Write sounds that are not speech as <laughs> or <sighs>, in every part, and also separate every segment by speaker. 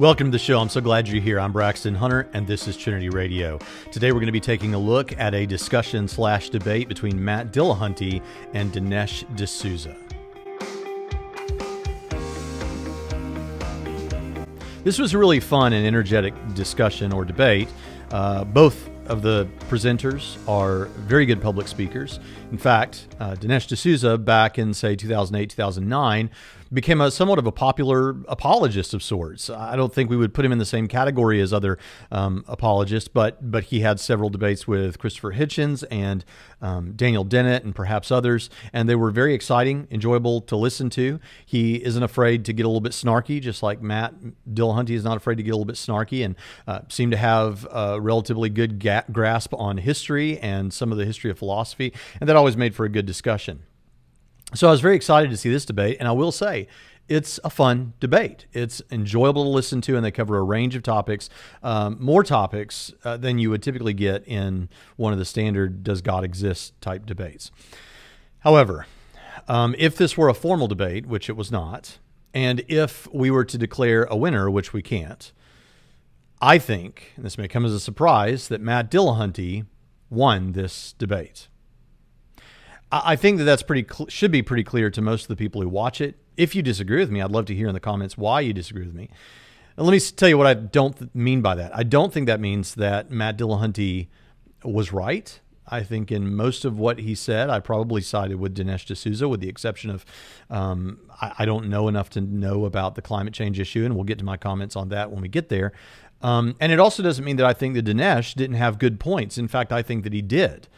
Speaker 1: Welcome to the show. I'm so glad you're here. I'm Braxton Hunter, and this is Trinity Radio. Today, we're going to be taking a look at a discussion slash debate between Matt Dillahunty and Dinesh D'Souza. This was a really fun and energetic discussion or debate. Uh, both of the presenters are very good public speakers. In fact, uh, Dinesh D'Souza, back in, say, 2008, 2009, became a somewhat of a popular apologist of sorts. I don't think we would put him in the same category as other um, apologists, but but he had several debates with Christopher Hitchens and um, Daniel Dennett and perhaps others, and they were very exciting, enjoyable to listen to. He isn't afraid to get a little bit snarky, just like Matt Dillahunty is not afraid to get a little bit snarky, and uh, seemed to have a relatively good ga- grasp on history and some of the history of philosophy, and that always made for a good discussion. So I was very excited to see this debate, and I will say it's a fun debate. It's enjoyable to listen to, and they cover a range of topics, um, more topics uh, than you would typically get in one of the standard "Does God exist?" type debates. However, um, if this were a formal debate, which it was not, and if we were to declare a winner, which we can't, I think, and this may come as a surprise, that Matt Dillahunty won this debate. I think that that's pretty cl- should be pretty clear to most of the people who watch it. If you disagree with me, I'd love to hear in the comments why you disagree with me. And let me tell you what I don't mean by that. I don't think that means that Matt Dillahunty was right. I think in most of what he said, I probably sided with Dinesh D'Souza, with the exception of um, I, I, don't know enough to know about the climate change issue, and we'll get to my comments on that when we get there. Um, and it also doesn't mean that I think that Dinesh didn't have good points. In fact, I think that he did.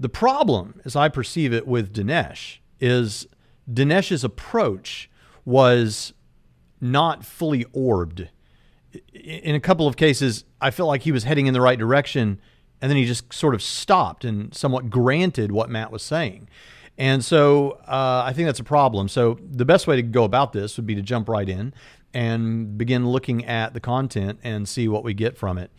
Speaker 1: The problem, as I perceive it with Dinesh, is Dinesh's approach was not fully orbed. In a couple of cases, I felt like he was heading in the right direction, and then he just sort of stopped and somewhat granted what Matt was saying. And so uh, I think that's a problem. So the best way to go about this would be to jump right in and begin looking at the content and see what we get from it.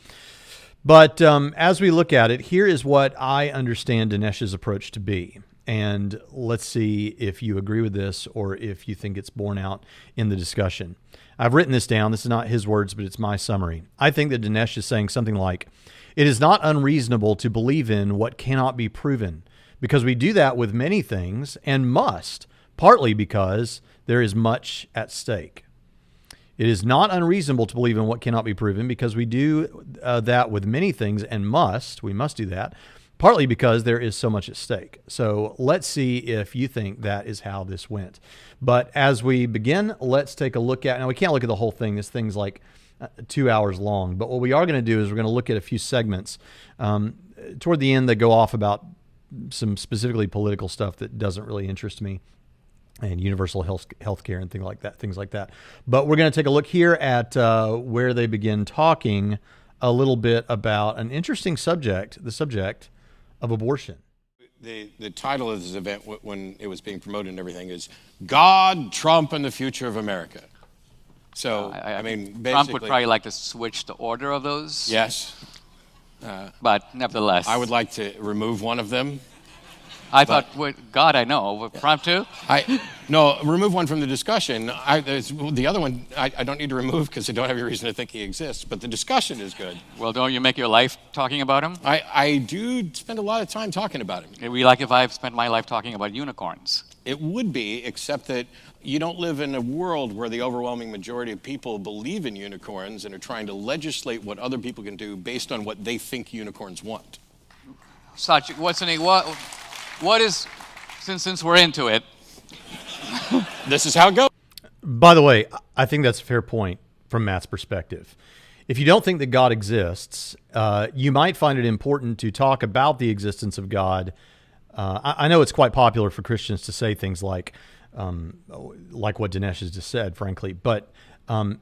Speaker 1: But um, as we look at it, here is what I understand Dinesh's approach to be. And let's see if you agree with this or if you think it's borne out in the discussion. I've written this down. This is not his words, but it's my summary. I think that Dinesh is saying something like, It is not unreasonable to believe in what cannot be proven, because we do that with many things and must, partly because there is much at stake. It is not unreasonable to believe in what cannot be proven because we do uh, that with many things and must, we must do that, partly because there is so much at stake. So let's see if you think that is how this went. But as we begin, let's take a look at, now we can't look at the whole thing. This thing's like uh, two hours long. But what we are going to do is we're going to look at a few segments. Um, toward the end, they go off about some specifically political stuff that doesn't really interest me and universal health care and things like that things like that. But we're going to take a look here at uh, where they begin talking a little bit about an interesting subject the subject of abortion.
Speaker 2: The, the title of this event when it was being promoted and everything is god trump and the future of america. So uh, I, I, mean
Speaker 3: trump would probably like to switch the order of those.
Speaker 2: Yes.
Speaker 3: Uh, but nevertheless.
Speaker 2: I would like to remove one of them
Speaker 3: I but, thought, God, I know. Promptu?
Speaker 2: I no, remove one from the discussion. I, the other one, I, I don't need to remove because I don't have any reason to think he exists. But the discussion is good.
Speaker 3: Well, don't you make your life talking about him?
Speaker 2: I, I do spend a lot of time talking about him.
Speaker 3: It'd be like if I've spent my life talking about unicorns.
Speaker 2: It would be, except that you don't live in a world where the overwhelming majority of people believe in unicorns and are trying to legislate what other people can do based on what they think unicorns want.
Speaker 3: Such, what's an what? What is, since, since we're into it, <laughs>
Speaker 2: this is how it goes.
Speaker 1: By the way, I think that's a fair point from Matt's perspective. If you don't think that God exists, uh, you might find it important to talk about the existence of God. Uh, I, I, know it's quite popular for Christians to say things like, um, like what Dinesh has just said, frankly, but um,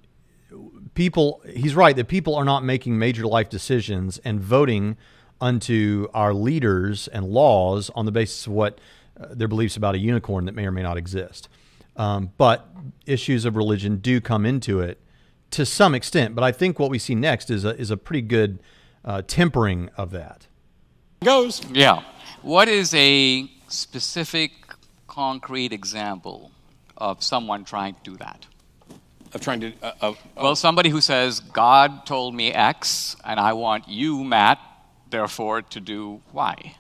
Speaker 1: people, he's right that people are not making major life decisions and voting unto our leaders and laws on the basis of what uh, their beliefs about a unicorn that may or may not exist. Um, but issues of religion do come into it to some extent. But I think what we see next is a, is a pretty good uh, tempering of that.
Speaker 2: Goes.
Speaker 3: Yeah. What is a specific, concrete example of someone trying to do that?
Speaker 2: of trying to. Uh, of,
Speaker 3: Well, somebody who says, God told me X, and I want you, Matt, therefore, to do Y.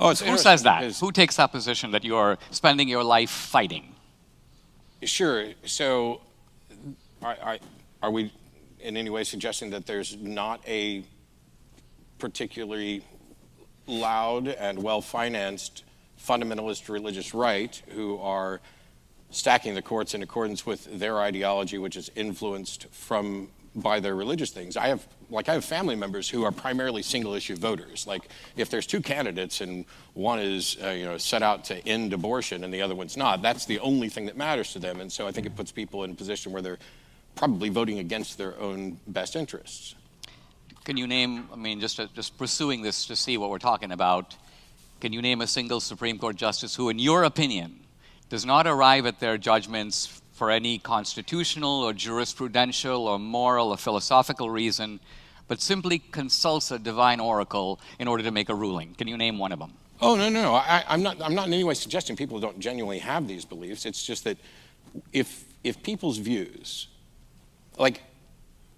Speaker 2: oh, it's
Speaker 3: Who says that?
Speaker 2: because-
Speaker 3: Who takes that position that you're spending your life fighting?
Speaker 2: Sure. So, are, we in any way suggesting that there's not a particularly loud and well financed fundamentalist religious right who are stacking the courts in accordance with their ideology, which is influenced from by their religious things. I have like I have family members who are primarily single issue voters. Like if there's two candidates and one is uh, you know set out to end abortion and the other one's not, that's the only thing that matters to them. And so I think it puts people in a position where they're probably voting against their own best interests.
Speaker 3: Can you name, I mean, just, just pursuing this to see what we're talking about, can you name a single Supreme Court justice who, in your opinion, does not arrive at their judgments for any constitutional or jurisprudential or moral or philosophical reason, but simply consults a divine oracle in order to make a ruling? Can you name one of them?
Speaker 2: Oh no, no, no. I, I'm not. I'm not in any way suggesting people don't genuinely have these beliefs. It's just that if if people's views, like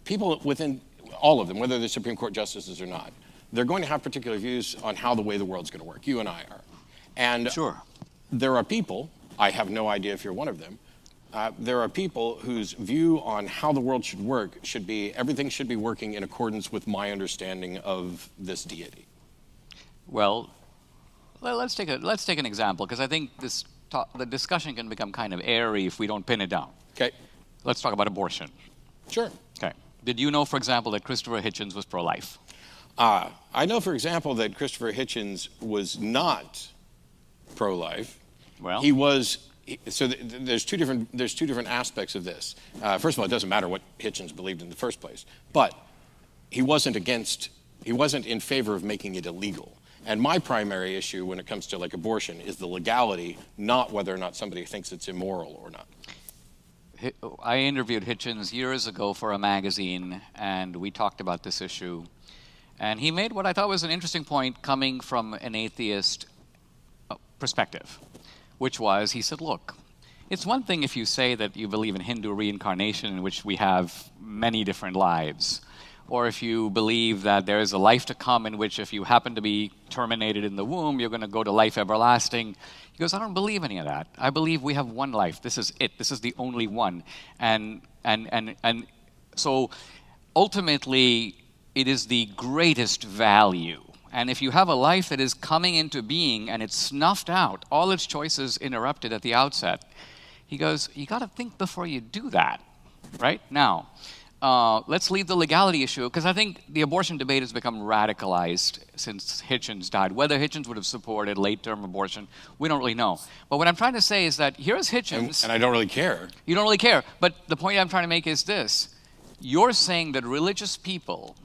Speaker 2: people within all of them, whether they're Supreme Court justices or not, they're going to have particular views on how the way the world's going to work. You and I are, and
Speaker 3: Sure.
Speaker 2: there are people. I have no idea if you're one of them. Uh, there are people whose view on how the world should work should be everything should be working in accordance with my understanding of this deity.
Speaker 3: Well, let's take a let's take an example because I think this the discussion can become kind of airy if we don't pin it down.
Speaker 2: Okay,
Speaker 3: Let's talk about abortion.
Speaker 2: sure.
Speaker 3: Okay. Did you know, for example, that Christopher Hitchens was pro-life?
Speaker 2: Uh, I know, for example, that Christopher Hitchens was not pro-life.
Speaker 3: Well,
Speaker 2: He was. So th- th- there's two different there's two different aspects of this. Uh, first of all, it doesn't matter what Hitchens believed in the first place, but he wasn't against. He wasn't in favor of making it illegal. And my primary issue when it comes to like abortion is the legality, not whether or not somebody thinks it's immoral or not.
Speaker 3: I interviewed Hitchens years ago for a magazine, and we talked about this issue. And he made what I thought was an interesting point coming from an atheist uh, perspective, which was he said, Look, it's one thing if you say that you believe in Hindu reincarnation, in which we have many different lives, or if you believe that there is a life to come in which if you happen to be terminated in the womb, you're going to go to life everlasting. He goes, I don't believe any of that. I believe we have one life. This is it. This is the only one. And and and and so ultimately it is the greatest value. And if you have a life that is coming into being and it's snuffed out, all its choices interrupted at the outset, he goes, you got to think before you do that, right? Now, uh, let's leave the legality issue because I think the abortion debate has become radicalized since Hitchens died. Whether Hitchens would have supported late term abortion, we don't really know. But what I'm trying to say is that here's
Speaker 2: And,
Speaker 3: Hitchens.
Speaker 2: and I don't really care.
Speaker 3: You don't really care. But the point I'm trying to make is this you're saying that religious people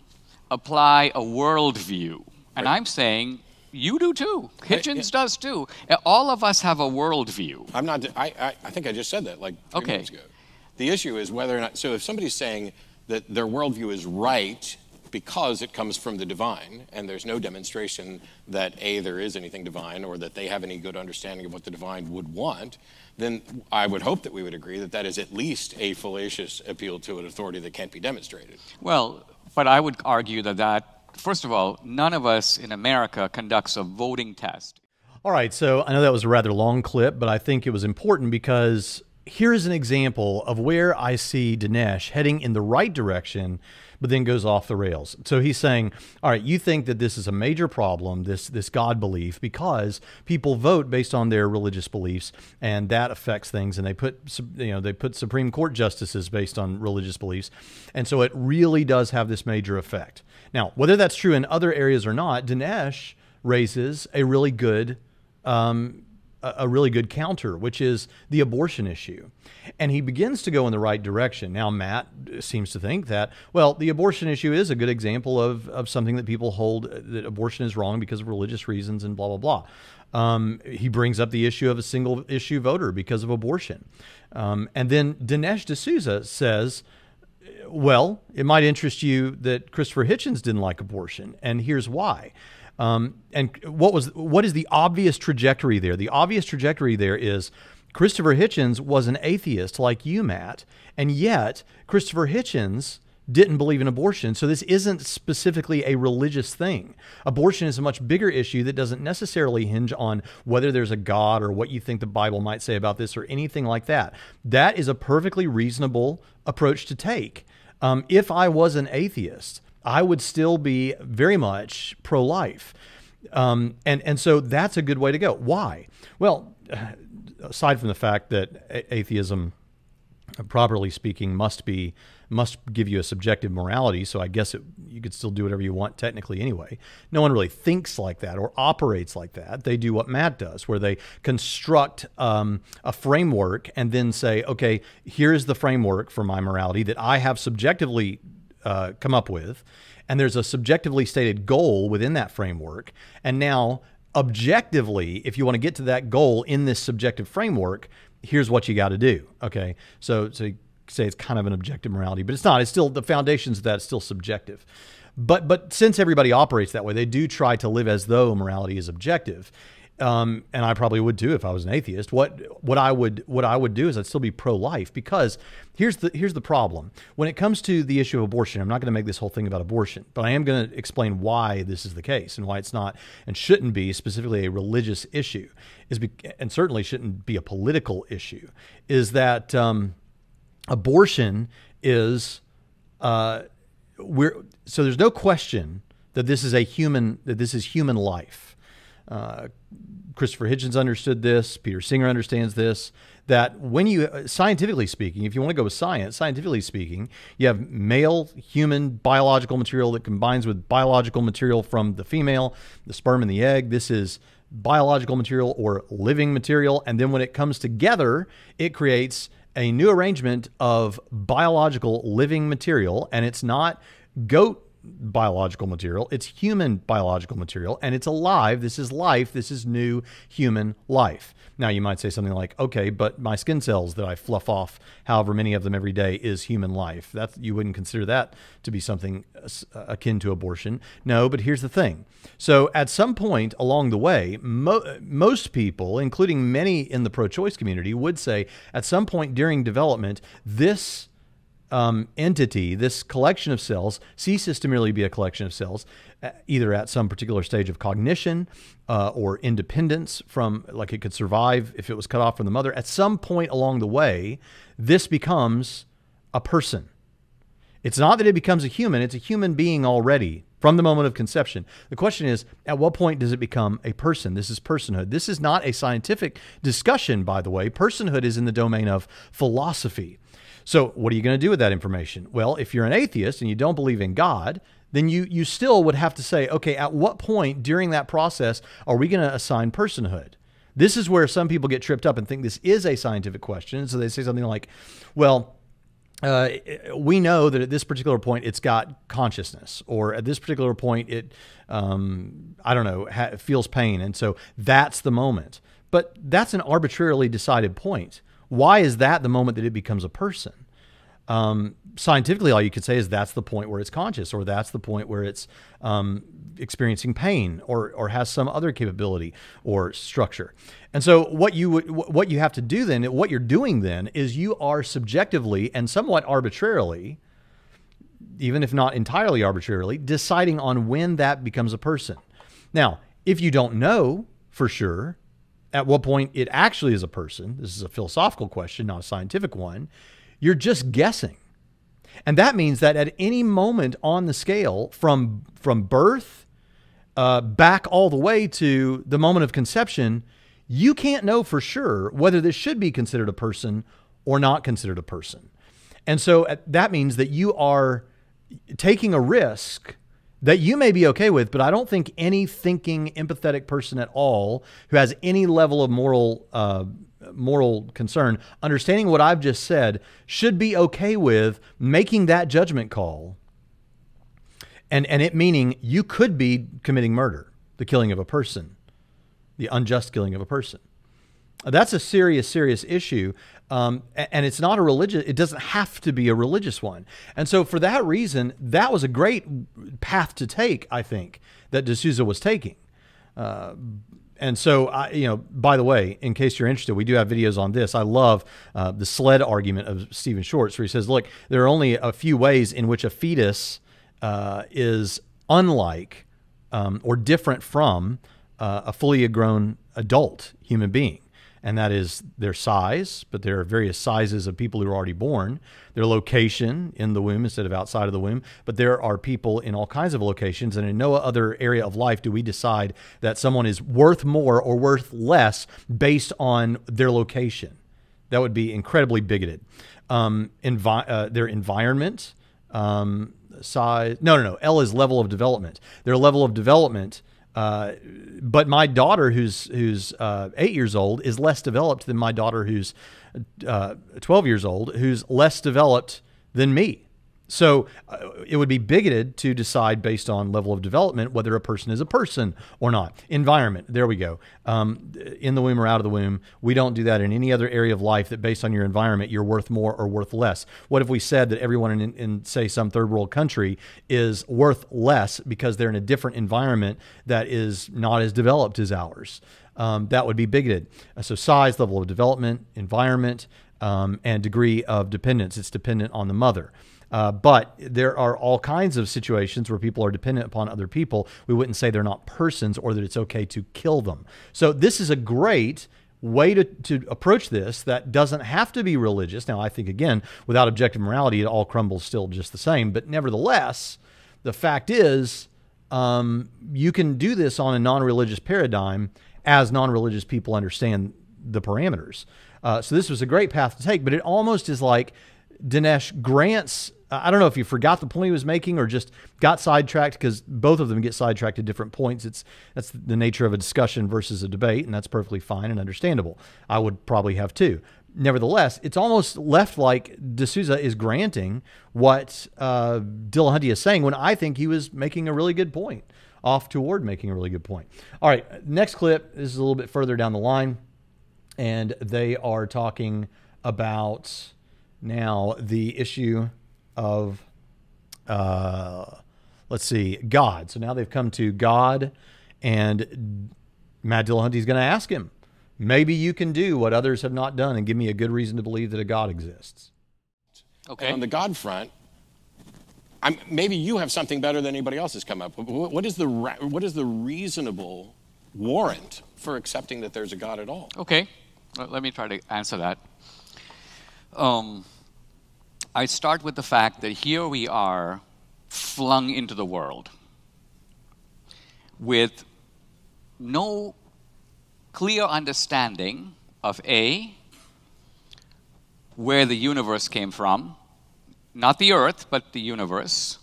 Speaker 3: apply a worldview. And I'm saying you do too. Hitchens does too. All of us have a worldview.
Speaker 2: I'm not. I, I, I think I just said that like three
Speaker 3: Okay.
Speaker 2: minutes ago. The issue is whether or not. So if somebody's saying that their worldview is right because it comes from the divine, and there's no demonstration that a there is anything divine or that they have any good understanding of what the divine would want, then I would hope that we would agree that that is at least a fallacious appeal to an authority that can't be demonstrated.
Speaker 3: Well, but I would argue that that, first of all, none of us in America conducts a voting test.
Speaker 1: All right, so I know that was a rather long clip, but I think it was important because here's an example of where I see Dinesh heading in the right direction, but then goes off the rails. So he's saying, "All right, you think that this is a major problem, this this God belief, because people vote based on their religious beliefs, and that affects things, and they put you know they put Supreme Court justices based on religious beliefs, and so it really does have this major effect. Now, whether that's true in other areas or not, Dinesh raises a really good um, a really good counter, which is the abortion issue. And he begins to go in the right direction. Now, Matt seems to think that, well, the abortion issue is a good example of, of something that people hold uh, that abortion is wrong because of religious reasons and blah, blah, blah. Um, he brings up the issue of a single issue voter because of abortion. Um, and then Dinesh D'Souza says, well, it might interest you that Christopher Hitchens didn't like abortion, and here's why. Um, and what was what is the obvious trajectory there? The obvious trajectory there is Christopher Hitchens was an atheist like you, Matt, and yet Christopher Hitchens didn't believe in abortion. So this isn't specifically a religious thing. Abortion is a much bigger issue that doesn't necessarily hinge on whether there's a God or what you think the Bible might say about this or anything like that. That is a perfectly reasonable approach to take. Um, if I was an atheist, I would still be very much pro life. Um, and, and so that's a good way to go. Why? Well, <sighs> aside from the fact that atheism, properly speaking, must be must give you a subjective morality. So I guess it, you could still do whatever you want technically anyway. No one really thinks like that or operates like that. They do what Matt does, where they construct um, a framework and then say, okay, here's the framework for my morality that I have subjectively uh, come up with. And there's a subjectively stated goal within that framework. And now, objectively, if you want to get to that goal in this subjective framework, here's what you got to do. Okay. So, so say it's kind of an objective morality, but it's not. It's still the foundations of that still subjective. But but since everybody operates that way, they do try to live as though morality is objective. Um, and I probably would too if I was an atheist. What what I would what I would do is I'd still be pro-life because here's the here's the problem. When it comes to the issue of abortion, I'm not going to make this whole thing about abortion, but I am going to explain why this is the case and why it's not and shouldn't be specifically a religious issue, is be, and certainly shouldn't be a political issue. Is that um, abortion is uh, we're so there's no question that this is a human that this is human life. Uh, Christopher Hitchens understood this. Peter Singer understands this. That when you, scientifically speaking, if you want to go with science, scientifically speaking, you have male human biological material that combines with biological material from the female, the sperm and the egg. This is biological material or living material. And then when it comes together, it creates a new arrangement of biological living material, and it's not goat biological material, it's human biological material, and it's alive. This is life. This is new human life. Now, you might say something like, okay, but my skin cells that I fluff off, however many of them every day, is human life. That you wouldn't consider that to be something uh, akin to abortion. No, but here's the thing. So, at some point along the way, mo- most people, including many in the pro choice community, would say at some point during development, this um, entity, this collection of cells, ceases to merely be a collection of cells, uh, either at some particular stage of cognition uh, or independence from, like it could survive if it was cut off from the mother. At some point along the way, this becomes a person. It's not that it becomes a human, it's a human being already from the moment of conception. The question is, at what point does it become a person? This is personhood. This is not a scientific discussion, by the way. Personhood is in the domain of philosophy. So, what are you going to do with that information? Well, if you're an atheist and you don't believe in God, then you you still would have to say, okay, at what point during that process are we going to assign personhood? This is where some people get tripped up and think this is a scientific question. So they say something like, well, uh, we know that at this particular point it's got consciousness, or at this particular point it, um, I don't know, feels pain, and so that's the moment. But that's an arbitrarily decided point. Why is that the moment that it becomes a person? Um, scientifically, all you could say is that's the point where it's conscious, or that's the point where it's um, experiencing pain, or or has some other capability or structure. And so, what you what you have to do then, what you're doing then, is you are subjectively and somewhat arbitrarily, even if not entirely arbitrarily, deciding on when that becomes a person. Now, if you don't know for sure, at what point it actually is a person, this is a philosophical question, not a scientific one, you're just guessing. And that means that at any moment on the scale, from, from birth uh, back all the way to the moment of conception, you can't know for sure whether this should be considered a person or not considered a person. And so uh, that means that you are taking a risk that you may be okay with, but I don't think any thinking, empathetic person at all who has any level of moral uh, moral concern, understanding what I've just said, should be okay with making that judgment call. And and it meaning you could be committing murder, the killing of a person, the unjust killing of a person. That's a serious, serious issue. Um, and it's not a religious, it doesn't have to be a religious one. And so, for that reason, that was a great path to take, I think, that D'Souza was taking. Uh, and so, I, you know, by the way, in case you're interested, we do have videos on this. I love uh, the sled argument of Stephen Schwarz, where he says, look, there are only a few ways in which a fetus uh, is unlike um, or different from uh, a fully grown adult human being and that is their size, but there are various sizes of people who are already born, their location in the womb instead of outside of the womb, but there are people in all kinds of locations, and in no other area of life do we decide that someone is worth more or worth less based on their location. That would be incredibly bigoted. Um, envi- uh, their environment, um, size. No, no, no. L is level of development. Their level of development but my daughter, who's who's uh, eight years old, is less developed than my daughter, who's uh, twelve years old, who's less developed than me. So uh, it would be bigoted to decide based on level of development whether a person is a person or not. Environment, there we go. Um, in the womb or out of the womb, we don't do that in any other area of life that based on your environment, you're worth more or worth less. What if we said that everyone in, in say, some third world country is worth less because they're in a different environment that is not as developed as ours? Um, that would be bigoted. Uh, so, size, level of development, environment, um, and degree of dependence. It's dependent on the mother. Uh, but there are all kinds of situations where people are dependent upon other people. We wouldn't say they're not persons or that it's okay to kill them. So this is a great way to, to approach this that doesn't have to be religious. Now, I think, again, without objective morality, it all crumbles still just the same. But nevertheless, the fact is, um, you can do this on a non religious paradigm as non religious people understand the parameters. Uh, so this was a great path to take, but it almost is like Dinesh grants I don't know if you forgot the point he was making or just got sidetracked because both of them get sidetracked at different points. It's that's the nature of a discussion versus a debate, and that's perfectly fine and understandable. I would probably have too. Nevertheless, it's almost left like D'Souza is granting what uh, Dillahunty is saying when I think he was making a really good point, off toward making a really good point. All right, next clip. This is a little bit further down the line, and they are talking about now the issue of, uh, let's see, God. So now they've come to God, and Matt Dillahunty's going to ask him, maybe you can do what others have not done and give me a good reason to believe that a God exists.
Speaker 2: Okay. on the God front, I'm, maybe you have something better than anybody else has come up. What is the what is the reasonable warrant for accepting that there's a God at all?
Speaker 3: Okay, let me try to answer that. Um, I start with the fact that here we are flung into the world with no clear understanding of A, where the universe came from, not the earth, but the universe,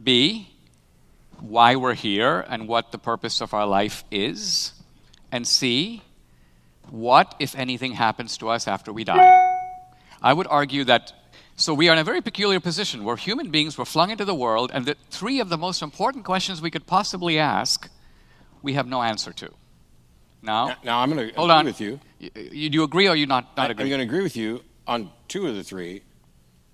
Speaker 3: B, why we're here and what the purpose of our life is, and C, what, if anything, happens to us after we die. I would argue that so we are in a very peculiar position where human beings were flung into the world, and the three of the most important questions we could possibly ask, we have no answer to. Now,
Speaker 2: now, I'm going to agree on. with you.
Speaker 3: you. Do you agree or you not, not I, agree?
Speaker 2: I'm going to agree with you on two of the three.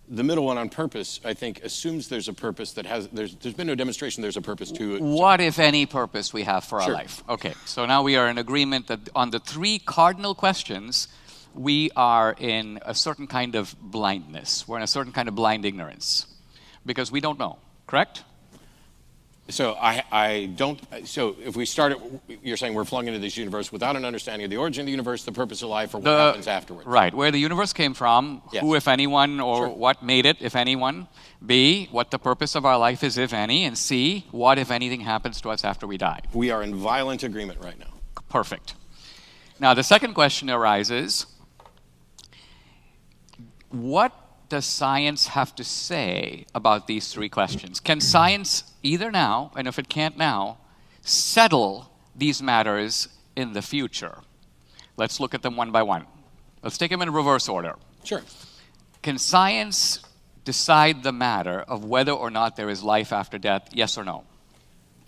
Speaker 2: The middle one on purpose, I think, assumes there's a purpose that has, there's, there's been no demonstration there's a purpose to it.
Speaker 3: What, if any, purpose we have for
Speaker 2: sure.
Speaker 3: our life? Okay, so now we are in agreement that on the three cardinal questions, we are in a certain kind of blindness. We're in a certain kind of blind ignorance because we don't know, correct?
Speaker 2: So I, I don't. So if we start, at, you're saying we're flung into this universe without an understanding of the origin of the universe, the purpose of life, or what the, happens afterwards.
Speaker 3: Right, where the universe came from, yes. who, if anyone, or sure. what made it, if anyone. B, what the purpose of our life is, if any, and C, what, if anything, happens to us after we die.
Speaker 2: We are in violent agreement right now.
Speaker 3: Perfect. Now the second question arises what does science have to say about these three questions? Can science either now, and if it can't now, settle these matters in the future? Let's look at them one by one. Let's take them in reverse order.
Speaker 2: Sure.
Speaker 3: Can science decide the matter of whether or not there is life after death, yes or no?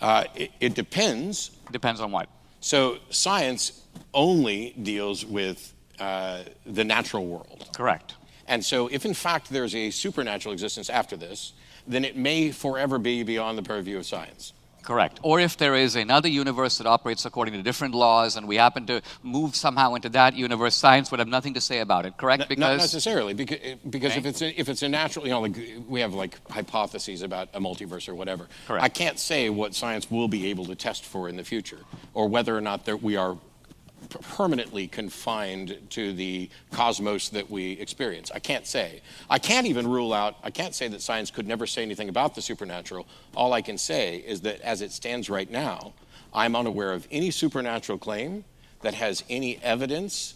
Speaker 2: Uh, it, it depends.
Speaker 3: Depends on what?
Speaker 2: So science only deals with uh, the natural world.
Speaker 3: Correct.
Speaker 2: And so, if in fact there's a supernatural existence after this, then it may forever be beyond the purview of science.
Speaker 3: Correct. Or if there is another universe that operates according to different laws and we happen to move somehow into that universe, science would have nothing to say about it, correct?
Speaker 2: N- Not necessarily, because, eh, because if, it's a, if it's a natural, you know, like we have like hypotheses about a multiverse or whatever.
Speaker 3: Correct.
Speaker 2: I can't say what science will be able to test for in the future, or whether or not there, we are permanently confined to the cosmos that we experience. I can't say. I can't even rule out, I can't say that science could never say anything about the supernatural. All I can say is that as it stands right now, I'm unaware of any supernatural claim that has any evidence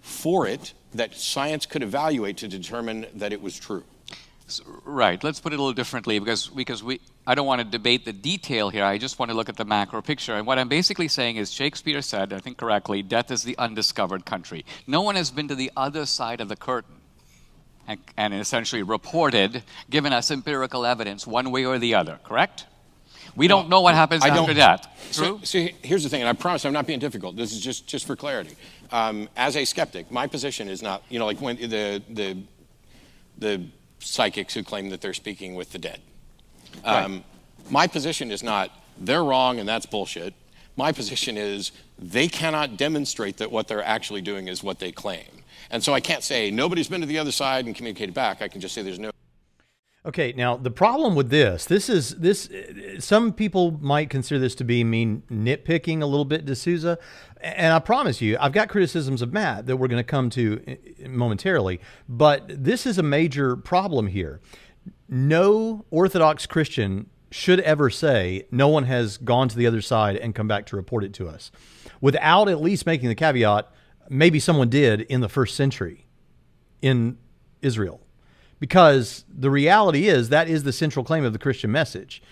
Speaker 2: for it that science could evaluate to determine that it was true.
Speaker 3: Right. Let's put it a little differently because because we I don't want to debate the detail here. I just want to look at the macro picture. And what I'm basically saying is Shakespeare said, I think correctly, death is the undiscovered country. No one has been to the other side of the curtain and, and essentially reported, given us empirical evidence one way or the other, correct? We don't know what happens
Speaker 2: I
Speaker 3: after
Speaker 2: don't-
Speaker 3: death.
Speaker 2: So,
Speaker 3: True?
Speaker 2: so here's the thing, and I promise I'm not being difficult. This is just, just for clarity. Um, as a skeptic, my position is not, you know, like when the, the, the psychics who claim that they're speaking with the dead. Um, My position is not, they're wrong and that's bullshit. My position is, they cannot demonstrate that what they're actually doing is what they claim. And so I can't say, nobody's been to the other side and communicated back. I can just say there's no.
Speaker 1: Okay, now the problem with this, this is this. Some people might consider this to be me nitpicking a little bit, D'Souza, and I promise you, I've got criticisms of Matt that we're going to come to eh, eh, momentarily. But this is a major problem here. No Orthodox Christian should ever say no one has gone to the other side and come back to report it to us, without at least making the caveat, maybe someone did in the first century in Israel. Because the reality is that is the central claim of the Christian message.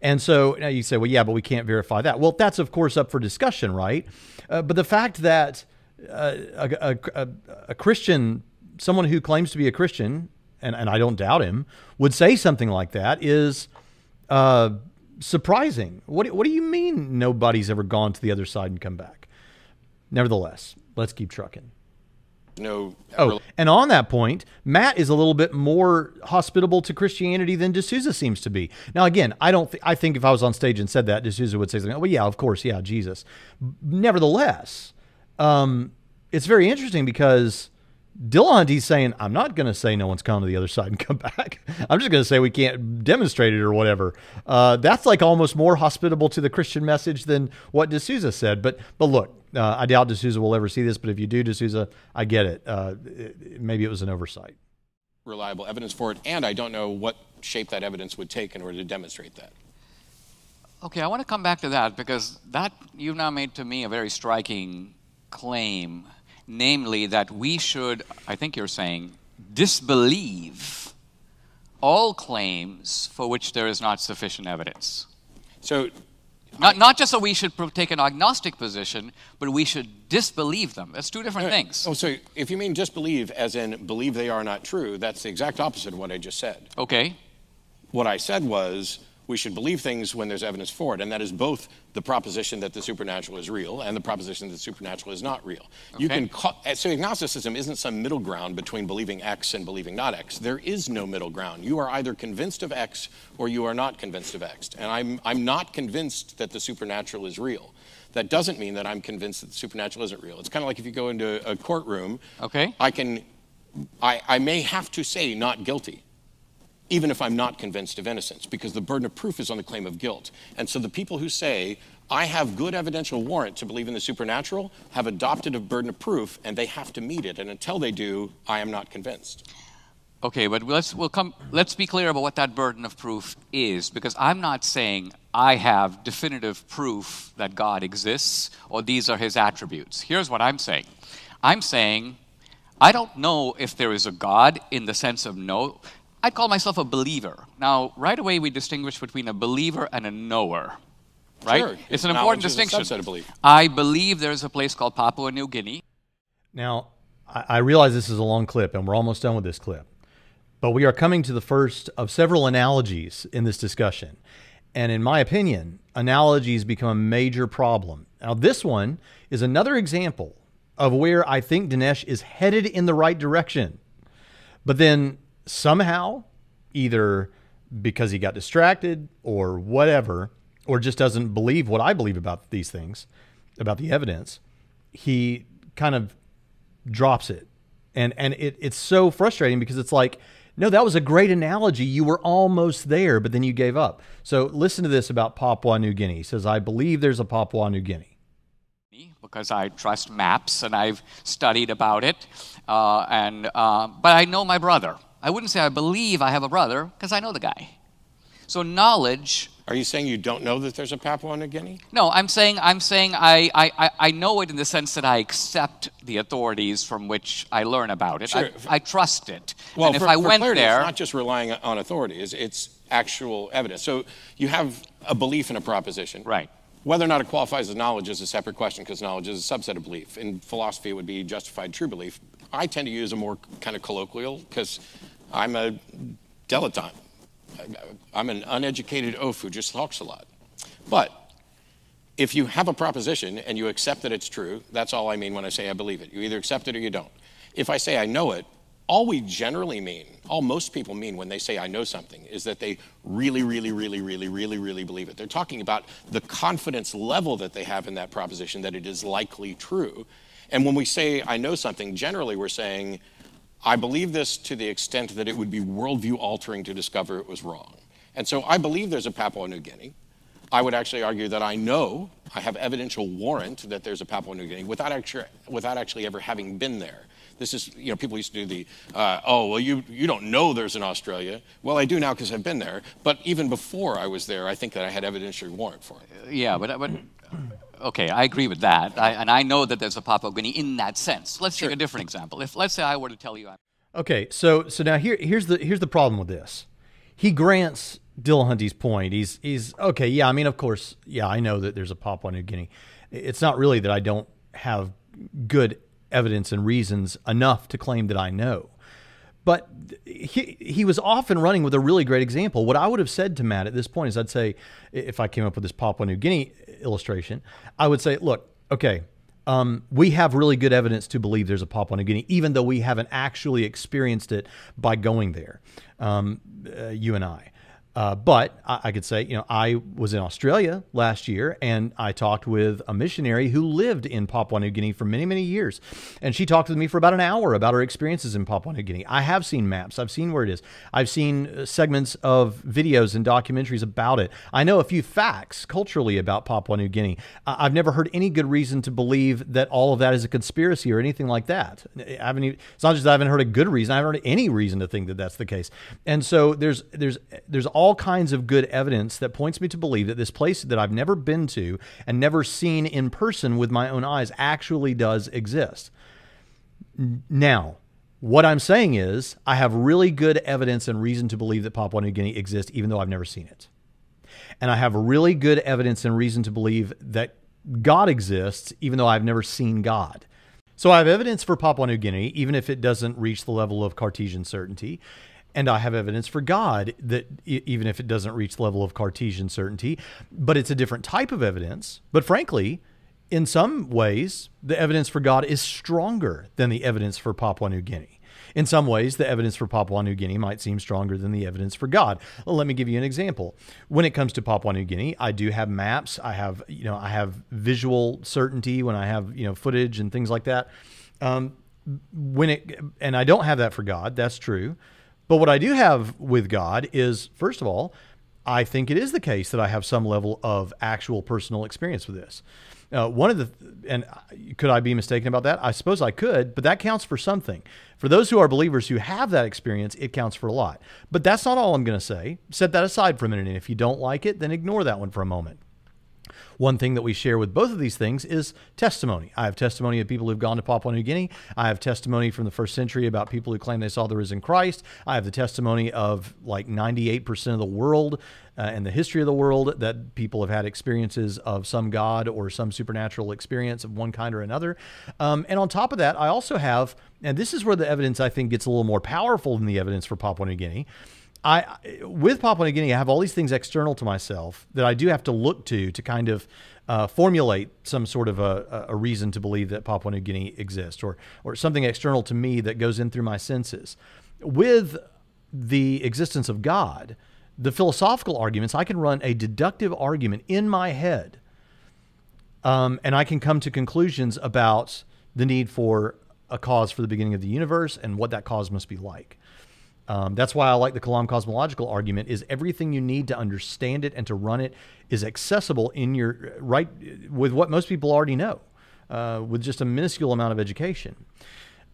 Speaker 1: And so now you say, well, yeah, but we can't verify that. Well, that's of course up for discussion, right? Uh, but the fact that uh, a, a, a, Christian, someone who claims to be a Christian, and, and I don't doubt him, would say something like that is uh, surprising. What, what do you mean nobody's ever gone to the other side and come back? Nevertheless, let's keep trucking.
Speaker 2: No
Speaker 1: Oh, and on that point, Matt is a little bit more hospitable to Christianity than D'Souza seems to be. Now, again, I don't. Th- I think if I was on stage and said that, D'Souza would say something. Oh, well, yeah, of course, yeah, Jesus. Nevertheless, um, it's very interesting because Dillahunty's saying, "I'm not going to say no one's come to the other side and <laughs> come back. I'm just going to say we can't demonstrate it or whatever." Uh, that's like almost more hospitable to the Christian message than what D'Souza said. But but look, uh, I doubt D'Souza will ever see this. But if you do, D'Souza, I get it. Uh, it- maybe it was an oversight.
Speaker 2: reliable evidence for it, and I don't know what shape that evidence would take in order to demonstrate that.
Speaker 3: Okay, I want to come back to that because that you've now made to me a very striking claim, namely that we should, I think you're saying, disbelieve all claims for which there is not sufficient evidence.
Speaker 2: So
Speaker 3: Not, not just that we should take an agnostic position, but we should disbelieve them. That's two different things.
Speaker 2: Oh, so if you mean disbelieve, as in believe they are not true, that's the exact opposite of what I just said.
Speaker 3: Okay,
Speaker 2: What I said was we should believe things when there's evidence for it, and that is both the proposition that the supernatural is real and the proposition that the supernatural is not real. You can call, uh, so agnosticism isn't some middle ground between believing X and believing not X. There is no middle ground. You are either convinced of X or you are not convinced of X. And I'm I'm not convinced that the supernatural is real. That doesn't mean that I'm convinced that the supernatural isn't real. It's kind of like if you go into a courtroom.
Speaker 3: Okay.
Speaker 2: I can, I, I may have to say not guilty even if I'm not convinced of innocence, because the burden of proof is on the claim of guilt. And so the people who say, I have good evidential warrant to believe in the supernatural, have adopted a burden of proof, and they have to meet it. And until they do, I am not convinced.
Speaker 3: Okay, but let's we'll come. Let's be clear about what that burden of proof is, because I'm not saying I have definitive proof that God exists or these are His attributes. Here's what I'm saying. I'm saying I don't know if there is a God in the sense of no. I call myself a believer. Now, right away, we distinguish between a believer and a knower. Right?
Speaker 2: Sure,
Speaker 3: It's an important
Speaker 2: is a
Speaker 3: distinction.
Speaker 2: of belief.
Speaker 3: I believe there's a place called Papua New Guinea.
Speaker 1: Now, I, I realize this is a long clip, and we're almost done with this clip, but we are coming to the first of several analogies in this discussion. And in my opinion, analogies become a major problem. Now, this one is another example of where I think Dinesh is headed in the right direction. But then somehow, either because he got distracted or whatever, or just doesn't believe what I believe about these things, about the evidence, he kind of drops it. And and it, it's so frustrating because it's like, no, that was a great analogy. You were almost there, but then you gave up. So listen to this about Papua New Guinea. He says, I believe there's a Papua New Guinea.
Speaker 3: Because I trust maps and I've studied about it. Uh, and, uh, but I know my brother. I wouldn't say I believe I have a brother because I know the guy. So knowledge.
Speaker 2: Are you saying you don't know that there's a Papua New Guinea?
Speaker 3: No, I'm saying I'm saying I, I, I know it in the sense that I accept the authorities from which I learn about it.
Speaker 2: Sure.
Speaker 3: I, I trust it.
Speaker 2: Well,
Speaker 3: and if
Speaker 2: for,
Speaker 3: I
Speaker 2: for
Speaker 3: went
Speaker 2: clarity,
Speaker 3: there,
Speaker 2: it's not just relying on authority; it's, it's actual evidence. So you have a belief in a proposition,
Speaker 3: right?
Speaker 2: Whether or not it qualifies as knowledge is a separate question because knowledge is a subset of belief. In philosophy, it would be justified true belief. I tend to use a more kind of colloquial because I'm a dilettante. I'm an uneducated oaf who just talks a lot. But if you have a proposition and you accept that it's true, that's all I mean when I say I believe it. You either accept it or you don't. If I say I know it, all we generally mean, all most people mean when they say I know something, is that they really, really, really, really, really, really believe it. They're talking about the confidence level that they have in that proposition that it is likely true. And when we say I know something, generally we're saying, I believe this to the extent that it would be worldview altering to discover it was wrong. And so I believe there's a Papua New Guinea. I would actually argue that I know, I have evidential warrant that there's a Papua New Guinea without actually, without actually ever having been there. This is, you know, people used to do the, uh, oh, well, you, you don't know there's an Australia. Well, I do now because I've been there. But even before I was there, I think that I had evidentiary warrant for it.
Speaker 3: Yeah, but, but okay, I agree with that. I, and I know that there's a Papua New Guinea in that sense. Let's sure. take a different example. If, let's say I were to tell you I'm
Speaker 1: Okay, so so now here here's the here's the problem with this. He grants Dillahunty's point. He's he's okay. Yeah, I mean, of course, yeah, I know that there's a Papua New Guinea. It's not really that I don't have good evidence and reasons enough to claim that I know. But he, he was often running with a really great example. What I would have said to Matt at this point is I'd say, if I came up with this Papua New Guinea illustration, I would say, look, okay, um, we have really good evidence to believe there's a Papua New Guinea, even though we haven't actually experienced it by going there, um, uh, you and I. Uh, but I, I, could say, you know, I was in Australia last year and I talked with a missionary who lived in Papua New Guinea for many, many years. And she talked with me for about an hour about her experiences in Papua New Guinea. I have seen maps, I've seen where it is, I've seen uh, segments of videos and documentaries about it. I know a few facts culturally about Papua New Guinea. I've never heard any good reason to believe that all of that is a conspiracy or anything like that. I haven't even, it's not just I haven't heard a good reason, I haven't heard any reason to think that that's the case. And so there's, there's, there's all all kinds of good evidence that points me to believe that this place that I've never been to and never seen in person with my own eyes actually does exist. Now, what I'm saying is, I have really good evidence and reason to believe that Papua New Guinea exists, even though I've never seen it. And I have really good evidence and reason to believe that God exists, even though I've never seen God. So I have evidence for Papua New Guinea, even if it doesn't reach the level of Cartesian certainty and I have evidence for God that even if it doesn't reach level of Cartesian certainty, but it's a different type of evidence. But frankly, in some ways, the evidence for God is stronger than the evidence for Papua New Guinea. In some ways, the evidence for Papua New Guinea might seem stronger than the evidence for God. Well, let me give you an example. When it comes to Papua New Guinea, I do have maps. I have, you know, I have visual certainty when I have, you know, footage and things like that. Um, when it, and I don't have that for God. That's true. But what I do have with God is, first of all, I think it is the case that I have some level of actual personal experience with this. Uh, one of the, and could I be mistaken about that? I suppose I could, but that counts for something. For those who are believers who have that experience, it counts for a lot. But that's not all I'm going to say. Set that aside for a minute. And if you don't like it, then ignore that one for a moment. One thing that we share with both of these things is testimony. I have testimony of people who've gone to Papua New Guinea. I have testimony from the first century about people who claim they saw the risen Christ. I have the testimony of like 98% of the world uh, and the history of the world that people have had experiences of some God or some supernatural experience of one kind or another. Um, and on top of that, I also have, and this is where the evidence I think gets a little more powerful than the evidence for Papua New Guinea. I with Papua New Guinea, I have all these things external to myself that I do have to look to to kind of uh, formulate some sort of a, a reason to believe that Papua New Guinea exists, or or something external to me that goes in through my senses. With the existence of God, The philosophical arguments, I can run a deductive argument in my head, um, and I can come to conclusions about the need for a cause for the beginning of the universe and what that cause must be like. Um, that's why I like the Kalam cosmological argument is everything you need to understand it and to run it is accessible in your right with what most people already know uh, with just a minuscule amount of education.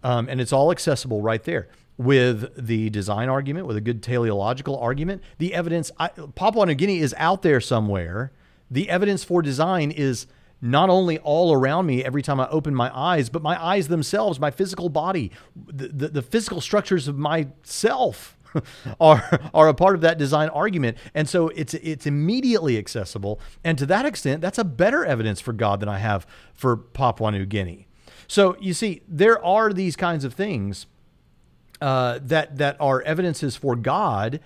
Speaker 1: Um, and it's all accessible right there with the design argument, with a good teleological argument. The evidence, I, Papua New Guinea is out there somewhere. The evidence for design is not only all around me every time I open my eyes, but my eyes themselves, my physical body, the, the, the physical structures of myself <laughs> are are a part of that design argument. And so it's it's immediately accessible. And to that extent, that's a better evidence for God than I have for Papua New Guinea. So you see, there are these kinds of things uh, that that are evidences for God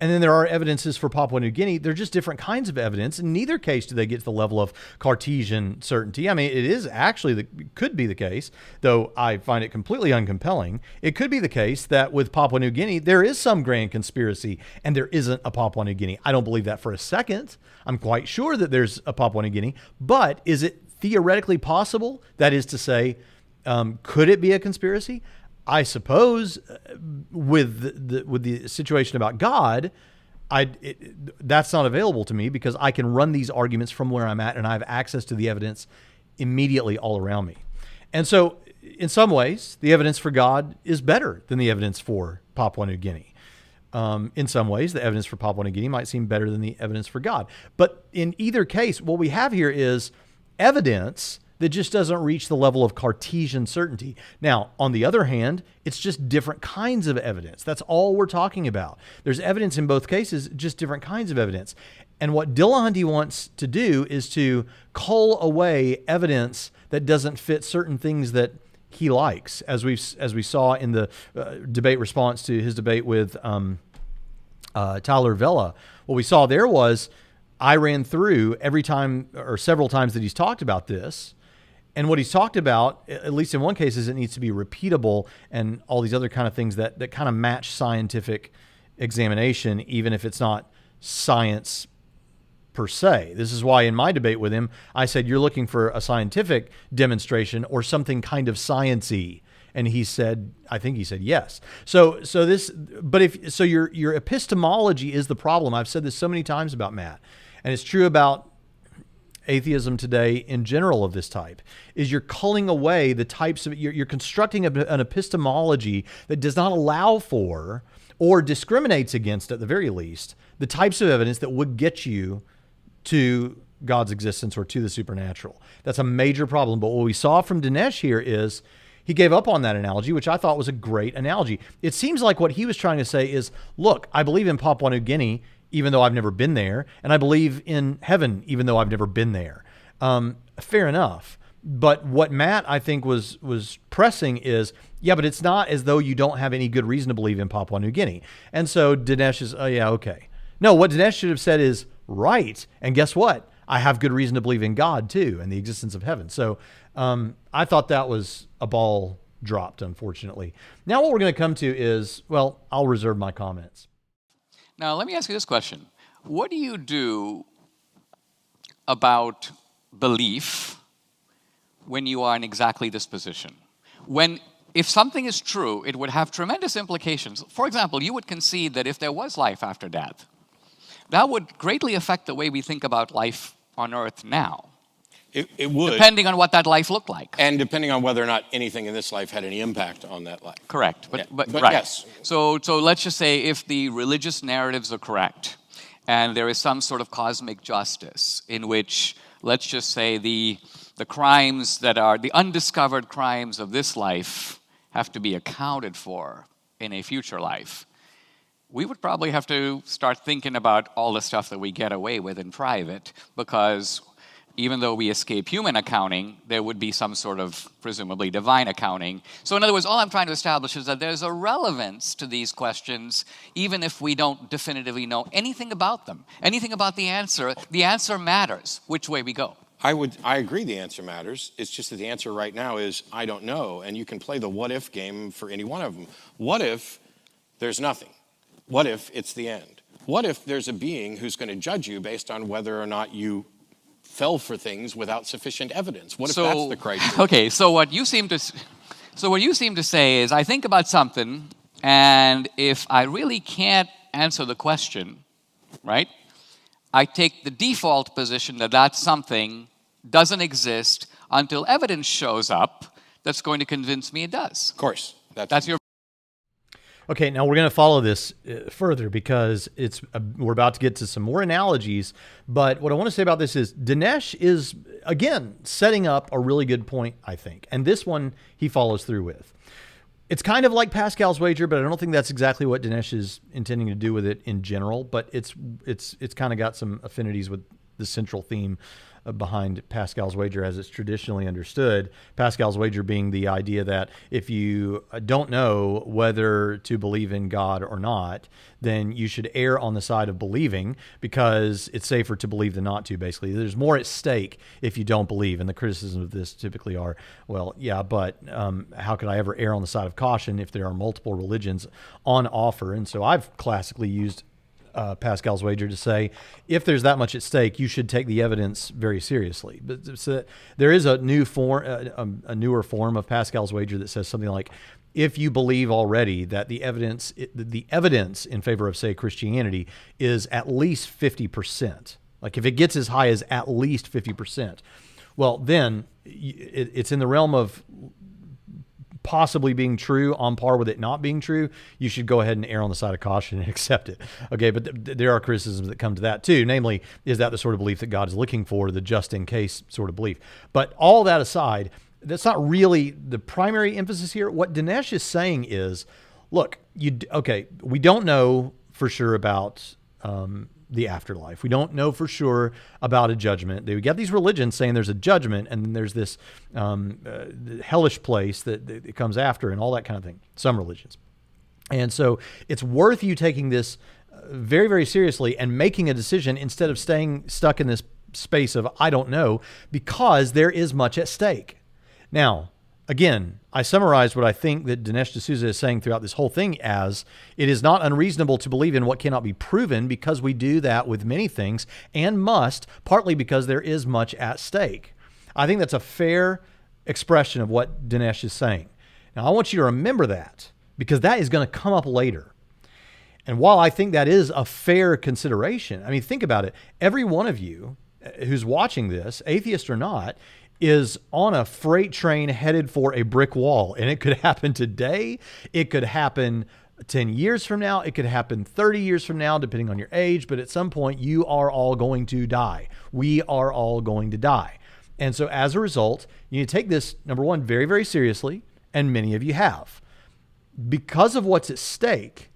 Speaker 1: and then there are evidences for Papua New Guinea. They're just different kinds of evidence. In neither case do they get to the level of Cartesian certainty. I mean, it is actually the could be the case, though I find it completely uncompelling. It could be the case that with Papua New Guinea there is some grand conspiracy and there isn't a Papua New Guinea. I don't believe that for a second. I'm quite sure that there's a Papua New Guinea, but is it theoretically possible? That is to say, um, could it be a conspiracy? I suppose uh, with the, with the situation about God, I it, that's not available to me because I can run these arguments from where I'm at and I have access to the evidence immediately all around me. And so, in some ways, the evidence for God is better than the evidence for Papua New Guinea. Um, in some ways, the evidence for Papua New Guinea might seem better than the evidence for God. But in either case, what we have here is evidence that just doesn't reach the level of Cartesian certainty. Now, on the other hand, it's just different kinds of evidence. That's all we're talking about. There's evidence in both cases, just different kinds of evidence. And what Dillahunty wants to do is to cull away evidence that doesn't fit certain things that he likes, as we as we saw in the uh, debate response to his debate with um, uh, Tyler Vela. What we saw there was I ran through every time or several times that he's talked about this and what he's talked about, at least in one case, is it needs to be repeatable and all these other kind of things that, that kind of match scientific examination, even if it's not science per se. This is why in my debate with him, I said, You're looking for a scientific demonstration or something kind of sciency. And he said, I think he said yes. So, so this, but if so, your your epistemology is the problem. I've said this so many times about Matt, and it's true about atheism today in general of this type is you're culling away the types of you're, you're constructing a, an epistemology that does not allow for or discriminates against at the very least the types of evidence that would get you to God's existence or to the supernatural. That's a major problem. But what we saw from Dinesh here is he gave up on that analogy, which I thought was a great analogy. It seems like what he was trying to say is look, I believe in Papua New Guinea even though I've never been there, and I believe in heaven, even though I've never been there. Um, fair enough. But what Matt I think was was pressing is, yeah, but it's not as though you don't have any good reason to believe in Papua New Guinea. And so Dinesh is, oh yeah, okay. No, what Dinesh should have said is right. And guess what? I have good reason to believe in God too and the existence of heaven. So um, I thought that was a ball dropped, unfortunately. Now what we're going to come to is, well, I'll reserve my comments.
Speaker 3: Now, let me ask you this question What do you do about belief when you are in exactly this position? When if something is true, it would have tremendous implications. For example, you would concede that if there was life after death, that would greatly affect the way we think about life on earth now.
Speaker 2: It, it, would.
Speaker 3: Depending on what that life looked like.
Speaker 2: And depending on whether or not anything in this life had any impact on that life.
Speaker 3: Correct.
Speaker 2: But, yeah.
Speaker 3: but,
Speaker 2: but
Speaker 3: right.
Speaker 2: yes.
Speaker 3: So, so let's just say if the religious narratives are correct, and there is some sort of cosmic justice in which, let's just say, the, the crimes that are the undiscovered crimes of this life have to be accounted for in a future life, we would probably have to start thinking about all the stuff that we get away with in private because even though we escape human accounting, there would be some sort of presumably divine accounting. So, in other words, all I'm trying to establish is that there's a relevance to these questions, even if we don't definitively know anything about them, anything about the answer. The answer matters which way we go.
Speaker 2: I would I agree the answer matters. It's just that the answer right now is I don't know and you can play the what if game for any one of them. What if there's nothing? What if it's the end? what if there's a being who's going to judge you based on whether or not you fell for things without sufficient evidence? What if that's the criteria? <laughs>
Speaker 3: Okay, so what you seem to so what you seem to say is I think about something and if I really can't answer the question, right? I take the default position that that something doesn't exist until evidence shows up that's going to convince me it does.
Speaker 2: Of course. That's,
Speaker 3: That's your
Speaker 1: Okay, now we're going to follow this uh, further because it's uh, we're about to get to some more analogies. But what I want to say about this is Dinesh is again setting up a really good point, I think, and this one he follows through with. It's kind of like Pascal's wager, but I don't think that's exactly what Dinesh is intending to do with it in general. But it's it's it's kind of got some affinities with the central theme behind Pascal's wager as it's traditionally understood. Pascal's wager being the idea that if you uh, don't know whether to believe in God or not, then you should err on the side of believing because it's safer to believe than not to, basically. There's more at stake if you don't believe. And the criticisms of this typically are, well, yeah, but um, how could I ever err on the side of caution if there are multiple religions on offer? And so I've classically used uh, Pascal's wager to say if there's that much at stake, you should take the evidence very seriously. But so there is a new form, uh, a, a newer form of Pascal's wager that says something like, if you believe already that the evidence, the evidence in favor of say Christianity is at least fifty percent, like if it gets as high as at least fifty percent, well then it's in the realm of possibly being true on par with it not being true, you should go ahead and err on the side of caution and <laughs> accept it. Okay, but th- there are criticisms that come to that too. Namely, is that the sort of belief that God is looking for, the just in case sort of belief? But all that aside, that's not really the primary emphasis here. What Dinesh is saying is, look, you okay? We don't know for sure about um, the afterlife. We don't know for sure about a judgment. We got these religions saying there's a judgment and then there's this um, uh, hellish place that, that comes after and all that kind of thing. Some religions. And so it's worth you taking this uh, very, very seriously and making a decision instead of staying stuck in this space of I don't know because there is much at stake. Now, again, I summarized what I think that Dinesh D'Souza is saying throughout this whole thing as it is not unreasonable to believe in what cannot be proven because we do that with many things and must, partly because there is much at stake. I think that's a fair expression of what Dinesh is saying. Now, I want you to remember that because that is going to come up later. And while I think that is a fair consideration, I mean, think about it. Every one of you uh, who's watching this, atheist or not, is on a freight train headed for a brick wall. And it could <laughs> happen today. It could happen 10 years from now. It could happen 30 years from now, depending on your age. But at some point, you are all going to die. We are all going to die. And so as a result, you need to take this, number one, very, very seriously. And many of you have. Because of what's at stake,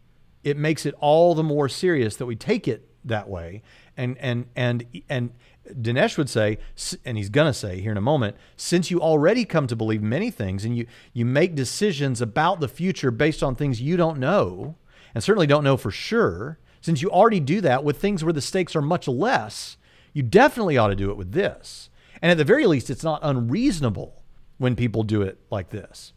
Speaker 1: it makes it all the more serious that we take it that way. And, and, and, and, Dinesh would say, and he's going to say here in a moment, since you already come to believe many things and you, you make decisions about the future based on things you don't know, and certainly don't know for sure, since you already do that with things where the stakes are much less, you definitely ought to do it with this. And at the very least, it's not unreasonable when people do it like this.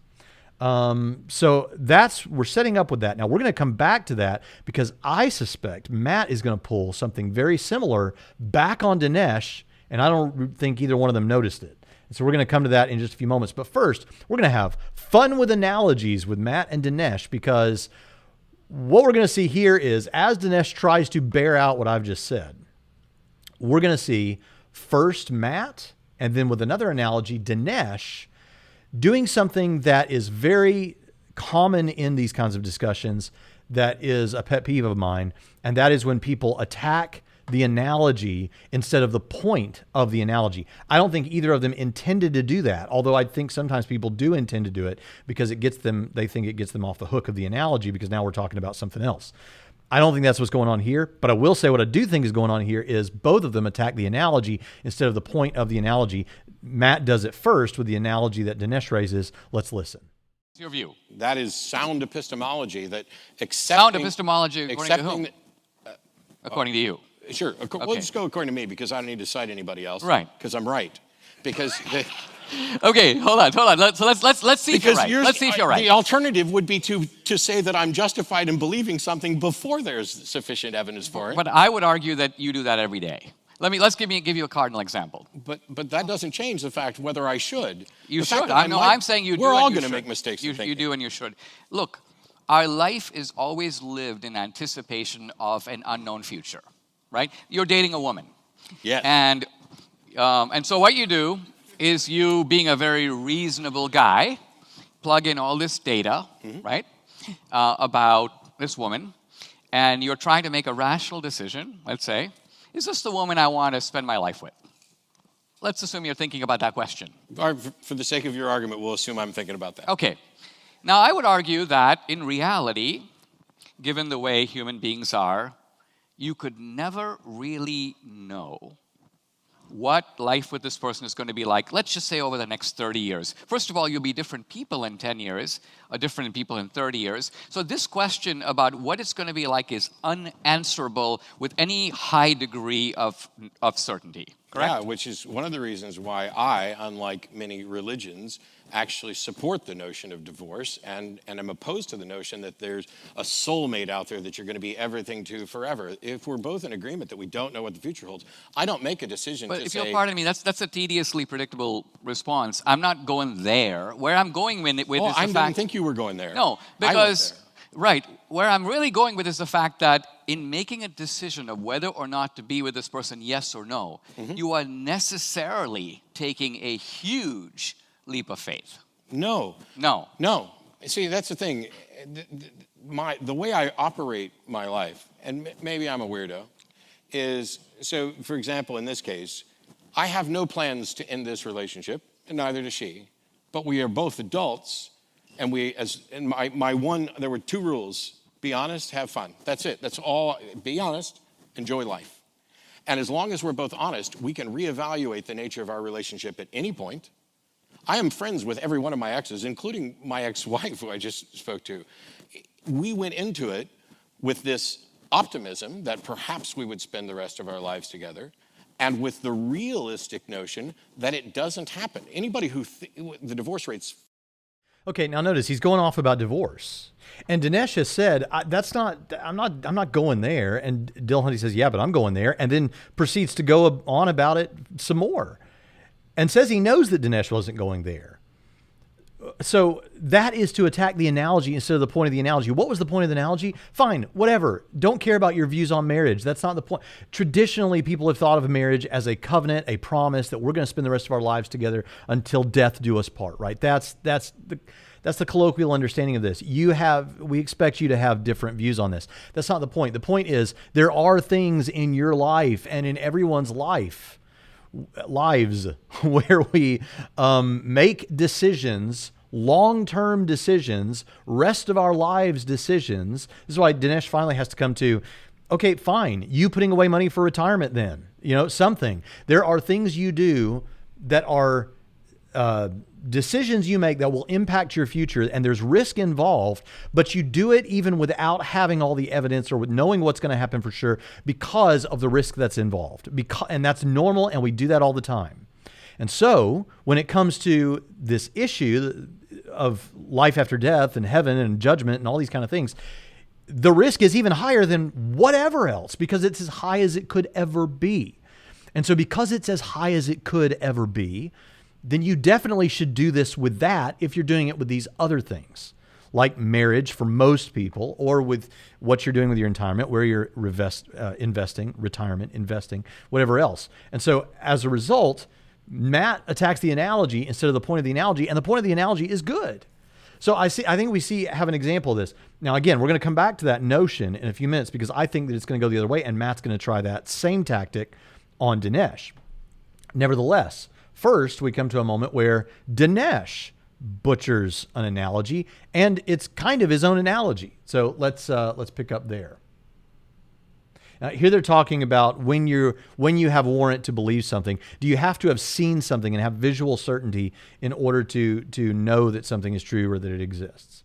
Speaker 1: Um, so that's we're setting up with that. Now we're going to come back to that because I suspect Matt is going to pull something very similar back on Dinesh, and I don't think either one of them noticed it. And so we're going to come to that in just a few moments. But first, we're going to have fun with analogies with Matt and Dinesh because what we're going to see here is as Dinesh tries to bear out what I've just said, we're going to see first Matt, and then with another analogy, Dinesh doing something that is very common in these kinds of discussions that is a pet peeve of mine, and that is when people attack the analogy instead of the point of the analogy. I don't think either of them intended to do that, although I think sometimes people do intend to do it because it gets them, they think it gets them off the hook of the analogy because now we're talking about something else. I don't think that's what's going on here, but I will say what I do think is going on here is both of them attack the analogy instead of the point of the analogy. Matt does it first with the analogy that Dinesh raises. Let's listen.
Speaker 3: What's your view?
Speaker 2: That is sound epistemology that accepting,
Speaker 3: Sound epistemology according to whom?
Speaker 2: accepting that- uh,
Speaker 3: According to you.
Speaker 2: Uh, sure. Ac- We'll just go according to me because I don't need to cite anybody else.
Speaker 3: Right.
Speaker 2: Because I'm right. Because the, <laughs>
Speaker 3: okay, hold on, hold on. Let, so let's let's let's see
Speaker 2: Because
Speaker 3: if you're right. Let's see if you're right.
Speaker 2: The alternative would be to, to say that I'm justified in believing something before there's sufficient evidence for it.
Speaker 3: But I would argue that you do that every day. Let me let's give me give you a cardinal example.
Speaker 2: But but that doesn't change the fact whether I should.
Speaker 3: You
Speaker 2: The
Speaker 3: should. I
Speaker 2: I
Speaker 3: know.
Speaker 2: might-
Speaker 3: I'm saying you do.
Speaker 2: We're all going to make mistakes.
Speaker 3: You, you do and you should. Look, our life is always lived in anticipation of an unknown future, right? You're dating a woman,
Speaker 2: Yes.
Speaker 3: and um, and so what you do is you, being a very reasonable guy, plug in all this data,
Speaker 2: Mm-hmm.
Speaker 3: right, uh, about this woman, and you're trying to make a rational decision. Let's say, is this the woman I want to spend my life with? Let's assume you're thinking about that question.
Speaker 2: For- the sake of your argument, we'll assume I'm thinking about that.
Speaker 3: Okay. Now, I would argue that in reality, given the way human beings are, you could never really know what life with this person is going to be like, let's just say over the next 30 years. First of all, you'll be different people in 10 years, or different people in 30 years. So, this question about what it's going to be like is unanswerable with any high degree of, of certainty. Correct?
Speaker 2: Yeah, which is one of the reasons why I, unlike many religions, actually support the notion of divorce and, and I'm opposed to the notion that there's a soulmate out there that you're going to be everything to forever. If we're both in agreement that we don't know what the future holds, I don't make a decision
Speaker 3: But
Speaker 2: to
Speaker 3: if
Speaker 2: say,
Speaker 3: you'll pardon me, that's that's a tediously predictable response. I'm not going there. Where I'm going with it with
Speaker 2: oh,
Speaker 3: is
Speaker 2: I didn't think you were going there.
Speaker 3: no, because
Speaker 2: there.
Speaker 3: right where I'm really going with is the fact that in making a decision of whether or not to be with this person, yes or no,
Speaker 2: Mm-hmm.
Speaker 3: you are necessarily taking a huge leap of faith.
Speaker 2: No,
Speaker 3: No.
Speaker 2: No. See, that's the thing. Th- th- My, the way I operate my life, and maybe I'm a weirdo, is so, for example, in this case, I have no plans to end this relationship, and neither does she. But we are both adults, and we, as and my, my one, there were two rules be honest, have fun. That's it. That's all. Be honest, enjoy life. And as long as we're both honest, we can reevaluate the nature of our relationship at any point. I am friends with every one of my exes, including my ex wife, who I just spoke to. We went into it with this optimism that perhaps we would spend the rest of our lives together, and with the realistic notion that it doesn't happen. Anybody who, th- the divorce rate's
Speaker 1: Okay, now notice he's going off about divorce, and Dinesh has said that's not. I'm not. I'm not going there. And Dillahunty says, "Yeah, but I'm going there," and then proceeds to go on about it some more, and says he knows that Dinesh wasn't going there. So that is to attack the analogy instead of the point of the analogy. What was the point of the analogy? Fine, whatever. Don't care about your views on marriage. That's not the point. Traditionally, people have thought of marriage as a covenant, a promise that we're going to spend the rest of our lives together until death do us part. Right? That's that's the that's the colloquial understanding of this. You have we expect you to have different views on this. That's not the point. The point is there are things in your life and in everyone's life lives <laughs> where we um, make decisions long-term decisions rest of our lives decisions. This is why dinesh finally has to come to okay fine you putting away money for retirement then you know something. There are things you do that are uh, decisions you make that will impact your future and there's risk involved but you do it even without having all the evidence or with knowing what's going to happen for sure because of the risk that's involved. Because and that's normal and we do that all the time. And so when it comes to this issue of life after death and heaven and judgment and all these kind of things the risk is even higher than whatever else because it's as high as it could ever be. And so because it's as high as it could ever be then you definitely should do this with that if you're doing it with these other things, like marriage for most people, or with what you're doing with your retirement, where you're uh, investing, retirement, investing, whatever else. And so as a result, Matt attacks the analogy instead of the point of the analogy, and the point of the analogy is good. So I see. I think we see have an example of this. Now, again, we're going to come back to that notion in a few minutes because I think that it's going to go the other way, and Matt's going to try that same tactic on Dinesh. Nevertheless, First, we come to a moment where Dinesh butchers an analogy, and it's kind of his own analogy. So let's uh, let's pick up there. Now, here they're talking about when you when you have a warrant to believe something, do you have to have seen something and have visual certainty in order to to know that something is true or that it exists?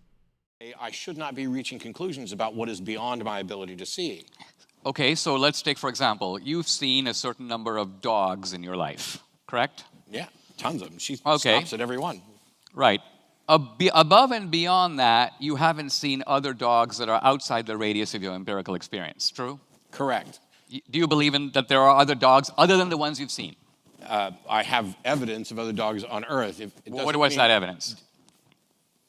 Speaker 2: I should not be reaching conclusions about what is beyond my ability to see.
Speaker 3: Okay, so let's take, for example, you've seen a certain number of dogs in your life, correct?
Speaker 2: Yeah. tons of them. She
Speaker 3: Okay.
Speaker 2: stops at every one.
Speaker 3: Right. Ab- above and beyond that, you haven't seen other dogs that are outside the radius of your empirical experience. True?
Speaker 2: Correct.
Speaker 3: Do you believe in that there are other dogs other than the ones you've seen?
Speaker 2: Uh, I have evidence of other dogs on Earth. If, it
Speaker 3: What,
Speaker 2: mean-
Speaker 3: that evidence?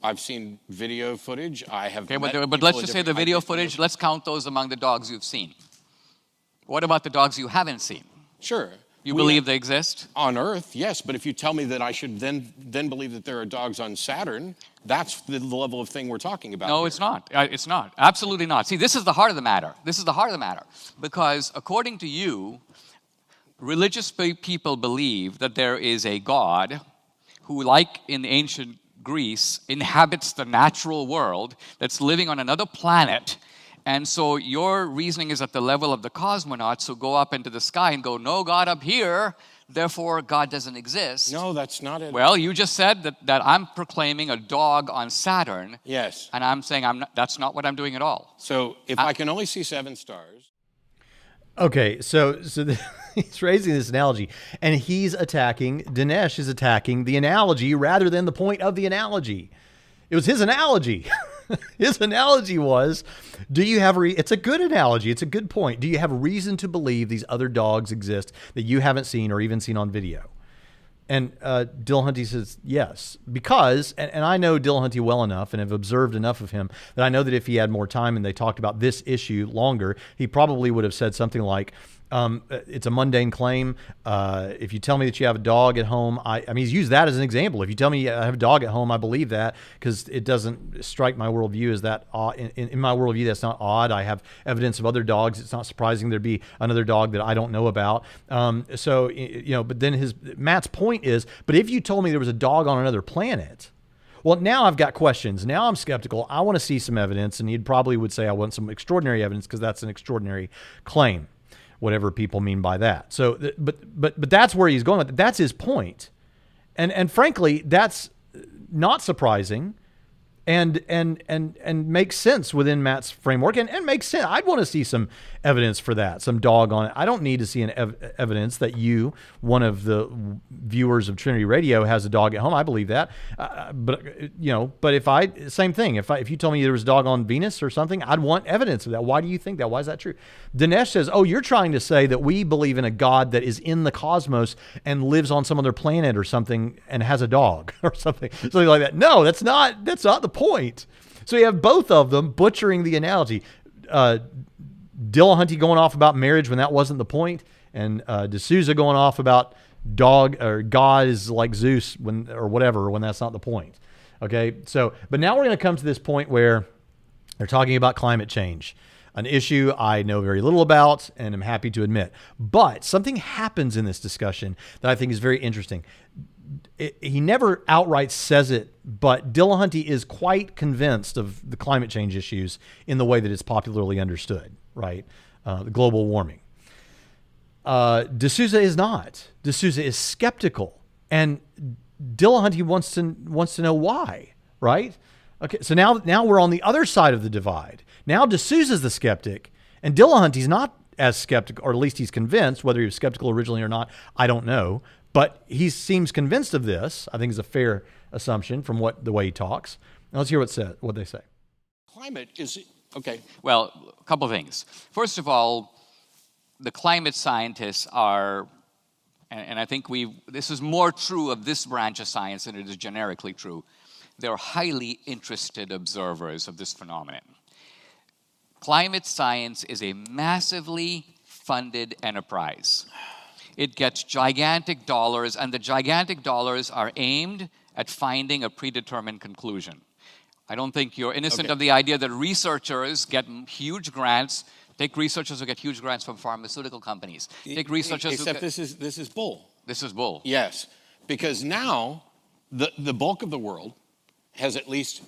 Speaker 2: I've seen video footage. I have.
Speaker 3: Okay, but, but let's just say the video footage, let's count those among the dogs you've seen. What about the dogs you haven't seen?
Speaker 2: Sure.
Speaker 3: You
Speaker 2: We
Speaker 3: believe they exist?
Speaker 2: on Earth, yes. But if you tell me that I should then then believe that there are dogs on Saturn, that's the level of thing we're talking about.
Speaker 3: No,
Speaker 2: here.
Speaker 3: it's not. It's not. Absolutely not. See, this is the heart of the matter. This is the heart of the matter. Because according to you, religious people believe that there is a God who, like in ancient Greece, inhabits the natural world that's living on another planet. And so your reasoning is at the level of the cosmonauts who go up into the sky and go, No God up here, therefore God doesn't exist.
Speaker 2: No, that's not it.
Speaker 3: Well, you just said that, that I'm proclaiming a dog on Saturn.
Speaker 2: yes.
Speaker 3: And I'm saying I'm not, that's not what I'm doing at all.
Speaker 2: So if I can only see seven stars,
Speaker 1: Okay, so so the, <laughs> he's raising this analogy, and he's attacking. Dinesh is attacking the analogy rather than the point of the analogy. It was his analogy. <laughs> <laughs> his analogy was, do you have? Re- it's a good analogy. It's a good point. Do you have reason to believe these other dogs exist that you haven't seen or even seen on video? And uh, Dillahunty says yes, because, and, and I know Dillahunty well enough and have observed enough of him that I know that if he had more time and they talked about this issue longer, he probably would have said something like, um, it's a mundane claim. Uh, if you tell me that you have a dog at home, I, I mean, used that as an example. If you tell me I have a dog at home, I believe that because it doesn't strike my worldview as that odd. In, in my worldview, that's not odd. I have evidence of other dogs. It's not surprising there'd be another dog that I don't know about. Um, so, you know, but then his Matt's point is, but if you told me there was a dog on another planet, well, now I've got questions. Now I'm skeptical. I want to see some evidence, and he probably would say I want some extraordinary evidence because that's an extraordinary claim, whatever people mean by that. So, but but but that's where he's going. That's his point, and and frankly, that's not surprising, and and and and makes sense within Matt's framework, and and makes sense. I'd want to see some evidence for that, some dog on it. I don't need to see an ev- evidence that you, one of the viewers of Trinity Radio, has a dog at home. I believe that, uh, but you know, but if I same thing, if I if you told me there was a dog on Venus or something, I'd want evidence of that. Why do you think that? Why is that true? Dinesh says, "Oh, you're trying to say that we believe in a God that is in the cosmos and lives on some other planet or something and has a dog <laughs> or something, something like that." No, that's not that's not the point. So you have both of them butchering the analogy. Uh, Dillahunty going off about marriage when that wasn't the point, and uh, D'Souza going off about dog or God is like Zeus when or whatever when that's not the point. Okay, so but now we're going to come to this point where they're talking about climate change, an issue I know very little about and am happy to admit. But something happens in this discussion that I think is very interesting. It, he never outright says it, but Dillahunty is quite convinced of the climate change issues in the way that it's popularly understood, right? Uh, the global warming. Uh, D'Souza is not. D'Souza is skeptical, and Dillahunty wants to wants to know why, right? Okay, so now now we're on the other side of the divide. Now D'Souza's the skeptic, and Dillahunty's not as skeptical, or at least he's convinced. Whether he was skeptical originally or not, I don't know. But he seems convinced of this. I think is a fair assumption from what the way he talks. Now let's hear what said what they say.
Speaker 2: climate is okay.
Speaker 3: Well, a couple of things. First of all, the climate scientists are, and, I think we this is more true of this branch of science than it is generically true. They're highly interested observers of this phenomenon. Climate science is a massively funded enterprise. It gets gigantic dollars, and the gigantic dollars are aimed at finding a predetermined conclusion. I don't think you're innocent
Speaker 2: Okay.
Speaker 3: of the idea that researchers get huge grants. Take researchers who get huge grants from pharmaceutical companies. Take researchers who
Speaker 2: Except
Speaker 3: get,
Speaker 2: this is this is bull.
Speaker 3: this is bull.
Speaker 2: Yes, because now the the bulk of the world has at least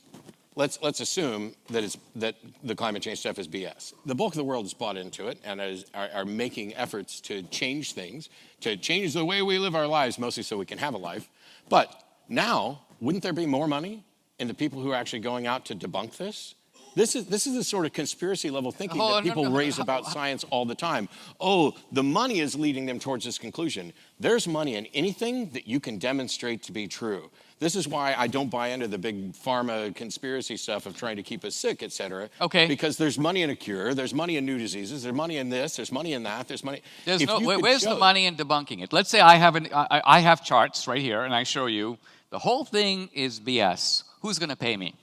Speaker 2: let's let's assume that it's that the climate change stuff is BS. The bulk of the world has bought into it and is, are, are making efforts to change things, to change the way we live our lives, mostly so we can have a life. But now, wouldn't there be more money in the people who are actually going out to debunk this? This is this is the sort of conspiracy level thinking
Speaker 3: Oh,
Speaker 2: that people
Speaker 3: no, no,
Speaker 2: raise
Speaker 3: how-
Speaker 2: about science all the time. Oh, the money is leading them towards this conclusion. There's money in anything that you can demonstrate to be true. This is why I don't buy into the big pharma conspiracy stuff of trying to keep us sick, et cetera.
Speaker 3: Okay.
Speaker 2: Because there's money in a cure, there's money in new diseases, there's money in this, there's money in that, there's money.
Speaker 3: There's
Speaker 2: If
Speaker 3: no,
Speaker 2: you
Speaker 3: where-
Speaker 2: could
Speaker 3: where's the money in debunking it? Let's say I have, an, I, I have charts right here and I show you the whole thing is BS. Who's going to pay me?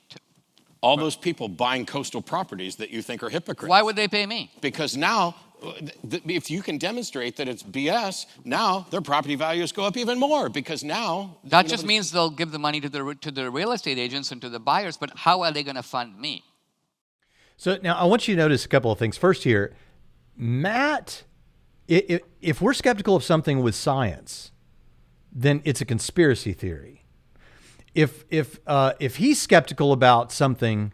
Speaker 2: All those people buying coastal properties that you think are hypocrites.
Speaker 3: Why would they pay me?
Speaker 2: Because now, if you can demonstrate that it's BS, now their property values go up even more because now.
Speaker 3: That just means they'll give the money to the, to the real estate agents and to the buyers, but how are they going to fund me?
Speaker 1: So now I want you to notice a couple of things. First, here, Matt, i- i- if we're skeptical of something with science, then it's a conspiracy theory. If if uh, if he's skeptical about something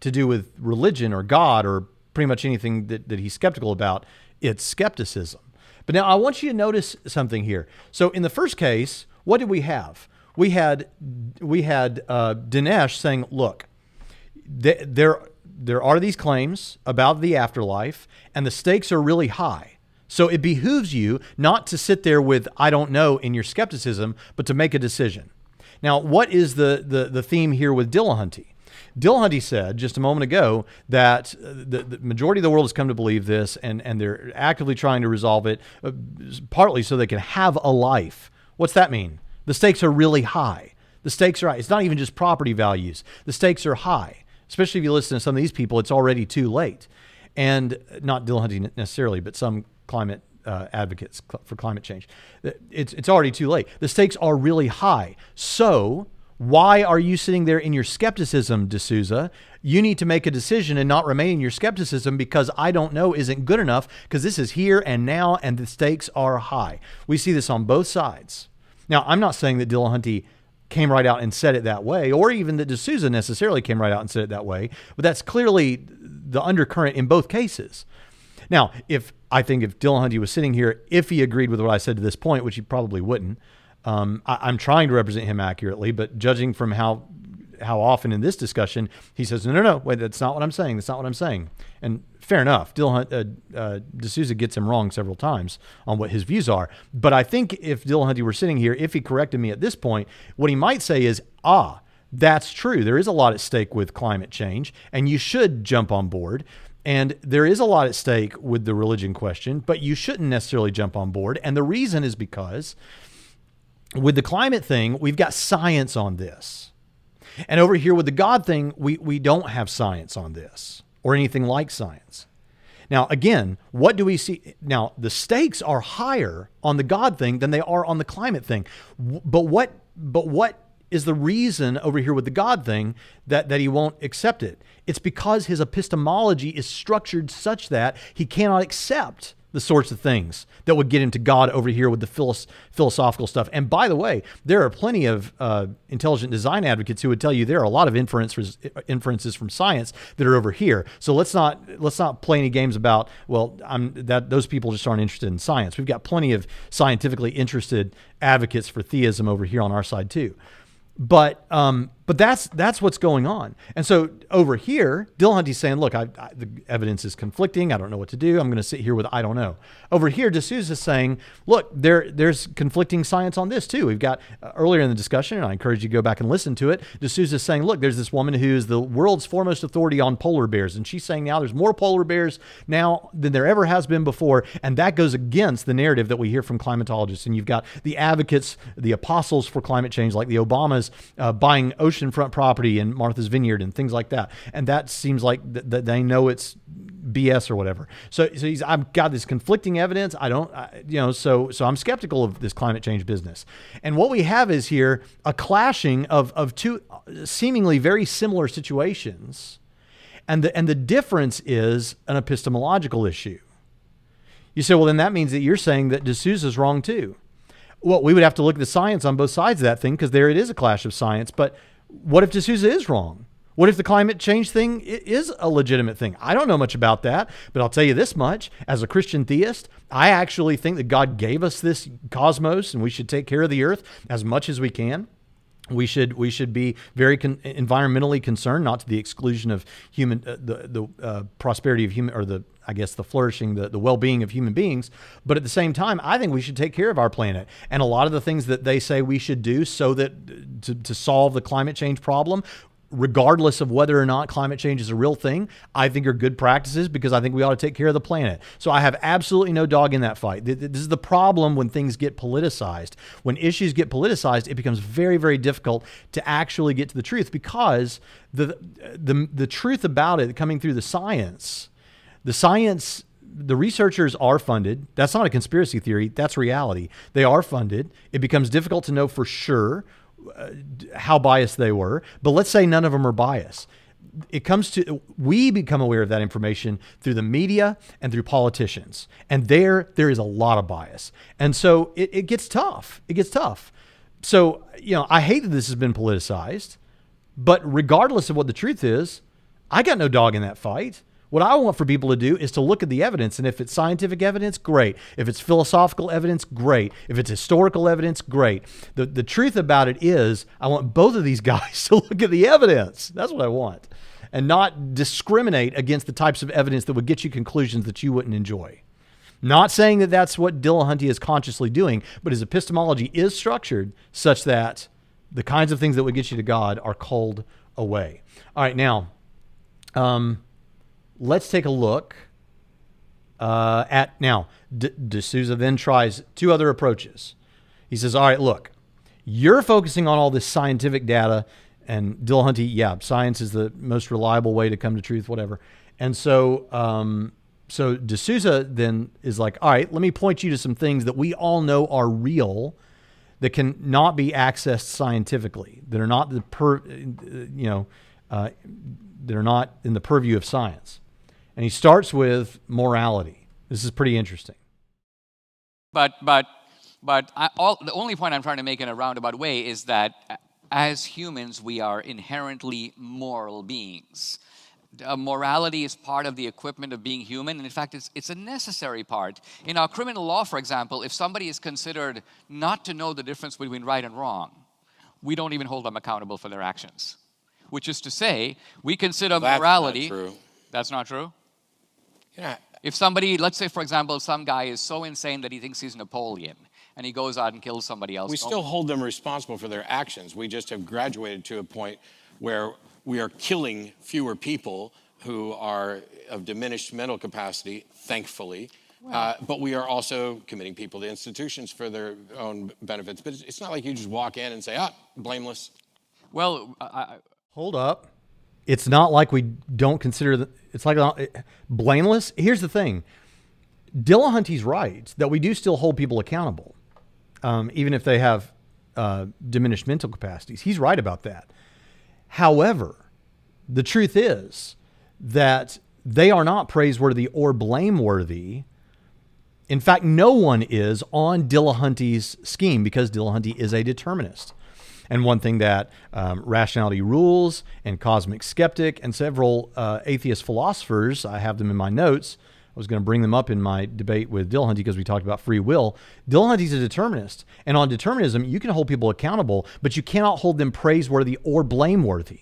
Speaker 1: to do with religion or God or pretty much anything that, that he's skeptical about, it's skepticism. But now I want you to notice something here. So in the first case, what did we have? We had we had uh, Dinesh saying, "Look, th- there there are these claims about the afterlife and the stakes are really high so it behooves you not to sit there with i don't know in your skepticism but to make a decision now what is the the, the theme here with dillahunty Dillahunty said just a moment ago that uh, the, the majority of the world has come to believe this and, and they're actively trying to resolve it, uh, partly so they can have a life. What's that mean? The stakes are really high. The stakes are high. It's not even just property values. The stakes are high, especially if you listen to some of these people, it's already too late. And not Dillahunty necessarily, but some climate uh, advocates for climate change. It's, it's already too late. The stakes are really high. So, why are you sitting there in your skepticism, D'Souza? You need to make a decision and not remain in your skepticism because I don't know isn't good enough because this is here and now and the stakes are high. We see this on both sides. Now, I'm not saying that Dillahunty came right out and said it that way, or even that D'Souza necessarily came right out and said it that way, but that's clearly the undercurrent in both cases. Now, if I think if Dillahunty was sitting here, if he agreed with what I said to this point, which he probably wouldn't, um, I, I'm trying to represent him accurately, but judging from how how often in this discussion he says, no, no, no, wait, that's not what I'm saying. That's not what I'm saying. And fair enough, Dillahunt, uh, uh, D'Souza gets him wrong several times on what his views are. But I think if Dill Dillahunty were sitting here, if he corrected me at this point, what he might say is, ah, that's true. There is a lot at stake with climate change, and you should jump on board. And there is a lot at stake with the religion question, but you shouldn't necessarily jump on board. And the reason is because with the climate thing, we've got science on this. And over here with the God thing, we, we don't have science on this or anything like science. Now, again, what do we see? Now, the stakes are higher on the God thing than they are on the climate thing. But what, but what is the reason over here with the God thing that, that he won't accept it? It's because his epistemology is structured such that he cannot accept the sorts of things that would get into God over here with the philos- philosophical stuff. And by the way, there are plenty of uh, intelligent design advocates who would tell you there are a lot of inferences inferences from science that are over here. So let's not let's not play any games about well, I'm that those people just aren't interested in science. We've got plenty of scientifically interested advocates for theism over here on our side too. But um, but that's that's what's going on. And so over here, Dillahunty's saying, look, I, I, the evidence is conflicting. I don't know what to do. I'm going to sit here with I don't know. Over here, D'Souza's saying, look, there there's conflicting science on this too. We've got uh, earlier in the discussion, and I encourage you to go back and listen to it. D'Souza's saying, look, there's this woman who is the world's foremost authority on polar bears, and she's saying now there's more polar bears now than there ever has been before, and that goes against the narrative that we hear from climatologists. And you've got the advocates, the apostles for climate change, like the Obamas uh, buying oceanfront property in Martha's Vineyard and things like that. And that seems like th- that they know it's BS or whatever. So, so he's, I've got this conflicting evidence. I don't, I, you know, so, so I'm skeptical of this climate change business. And what we have is here a clashing of, of two seemingly very similar situations. And the, and the difference is an epistemological issue. You say, well, then that means that you're saying that D'Souza's wrong too. Well, we would have to look at the science on both sides of that thing because there it is a clash of science. But what if D'Souza is wrong? What if the climate change thing is a legitimate thing? I don't know much about that, but I'll tell you this much. As a Christian theist, I actually think that God gave us this cosmos and we should take care of the earth as much as we can. We should we should be very con- environmentally concerned, not to the exclusion of human uh, the the uh, prosperity of human or the I guess the flourishing the the well being of human beings. But at the same time, I think we should take care of our planet. And a lot of the things that they say we should do so that to, to solve the climate change problem, regardless of whether or not climate change is a real thing, I think are good practices because I think we ought to take care of the planet. So I have absolutely no dog in that fight. This is the problem when things get politicized. When issues get politicized, it becomes very, very difficult to actually get to the truth because the the the truth about it coming through the science, the science the researchers are funded. That's not a conspiracy theory. That's reality. They are funded. It becomes difficult to know for sure uh, how biased they were, but let's say none of them are biased. It comes to we become aware of that information through the media and through politicians, and there there is a lot of bias, and so it, it gets tough. It gets tough. So you know, I hate that this has been politicized, but regardless of what the truth is, I got no dog in that fight. What I want for people to do is to look at the evidence, and if it's scientific evidence, great. If it's philosophical evidence, great. If it's historical evidence, great. The, the truth about it is, I want both of these <laughs> guys to look at the evidence. That's what I want. And not discriminate against the types of evidence that would get you conclusions that you wouldn't enjoy. Not saying that that's what Dillahunty is consciously doing, but his epistemology is structured such that the kinds of things that would get you to God are called away. All right, now, um, let's take a look uh, at now. D- D'Souza then tries two other approaches. He says, "All right, look, you're focusing on all this scientific data, and Dillahunty, yeah, science is the most reliable way to come to truth, whatever." And so, um, so D'Souza then is like, "All right, let me point you to some things that we all know are real." That can not be accessed scientifically, that are not the per, you know, uh, that are not in the purview of science. And he starts with morality. This is pretty interesting.
Speaker 3: But, but, but I, all, the only point I'm trying to make in a roundabout way is that as humans, we are inherently moral beings. Uh, morality is part of the equipment of being human, and in fact, it's, it's a necessary part. In our criminal law, for example, if somebody is considered not to know the difference between right and wrong, we don't even hold them accountable for their actions. Which is to say, we consider
Speaker 2: That's
Speaker 3: morality.
Speaker 2: Not true.
Speaker 3: That's not true?
Speaker 2: Yeah.
Speaker 3: If somebody, let's say, for example, some guy is so insane that he thinks he's Napoleon and he goes out and kills somebody else.
Speaker 2: We still hold them responsible for their actions. We just have graduated to a point where we are killing fewer people who are of diminished mental capacity, thankfully. Uh, but we are also committing people to institutions for their own benefits. But it's not like you just walk in and say, ah, blameless.
Speaker 3: Well, I,
Speaker 1: hold up it's not like we don't consider the, it's like uh, blameless. Here's the thing Dillahunty's right that we do still hold people accountable, um, even if they have uh, diminished mental capacities. He's right about that. However, the truth is that they are not praiseworthy or blameworthy. In fact, no one is on Dillahunty's scheme because Dillahunty is a determinist. And one thing that um, Rationality Rules and Cosmic Skeptic and several uh, atheist philosophers, I have them in my notes. I was going to bring them up in my debate with Dillahunty because we talked about free will. Dillahunty's a determinist. And on determinism, you can hold people accountable, but you cannot hold them praiseworthy or blameworthy.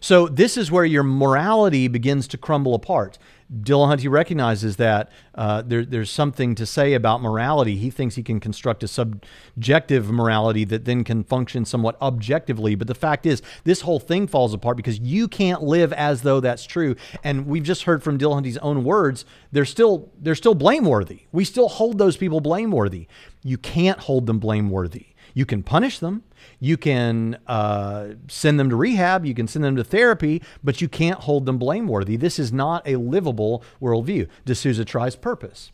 Speaker 1: So this is where your morality begins to crumble apart. Dillahunty recognizes that uh, there, there's something to say about morality. He thinks he can construct a subjective morality that then can function somewhat objectively. But the fact is, this whole thing falls apart because you can't live as though that's true. And we've just heard from Dillahunty's own words; they're still they're still blameworthy. We still hold those people blameworthy. You can't hold them blameworthy. You can punish them. You can uh, send them to rehab. You can send them to therapy, but you can't hold them blameworthy. This is not a livable worldview. D'Souza tries purpose.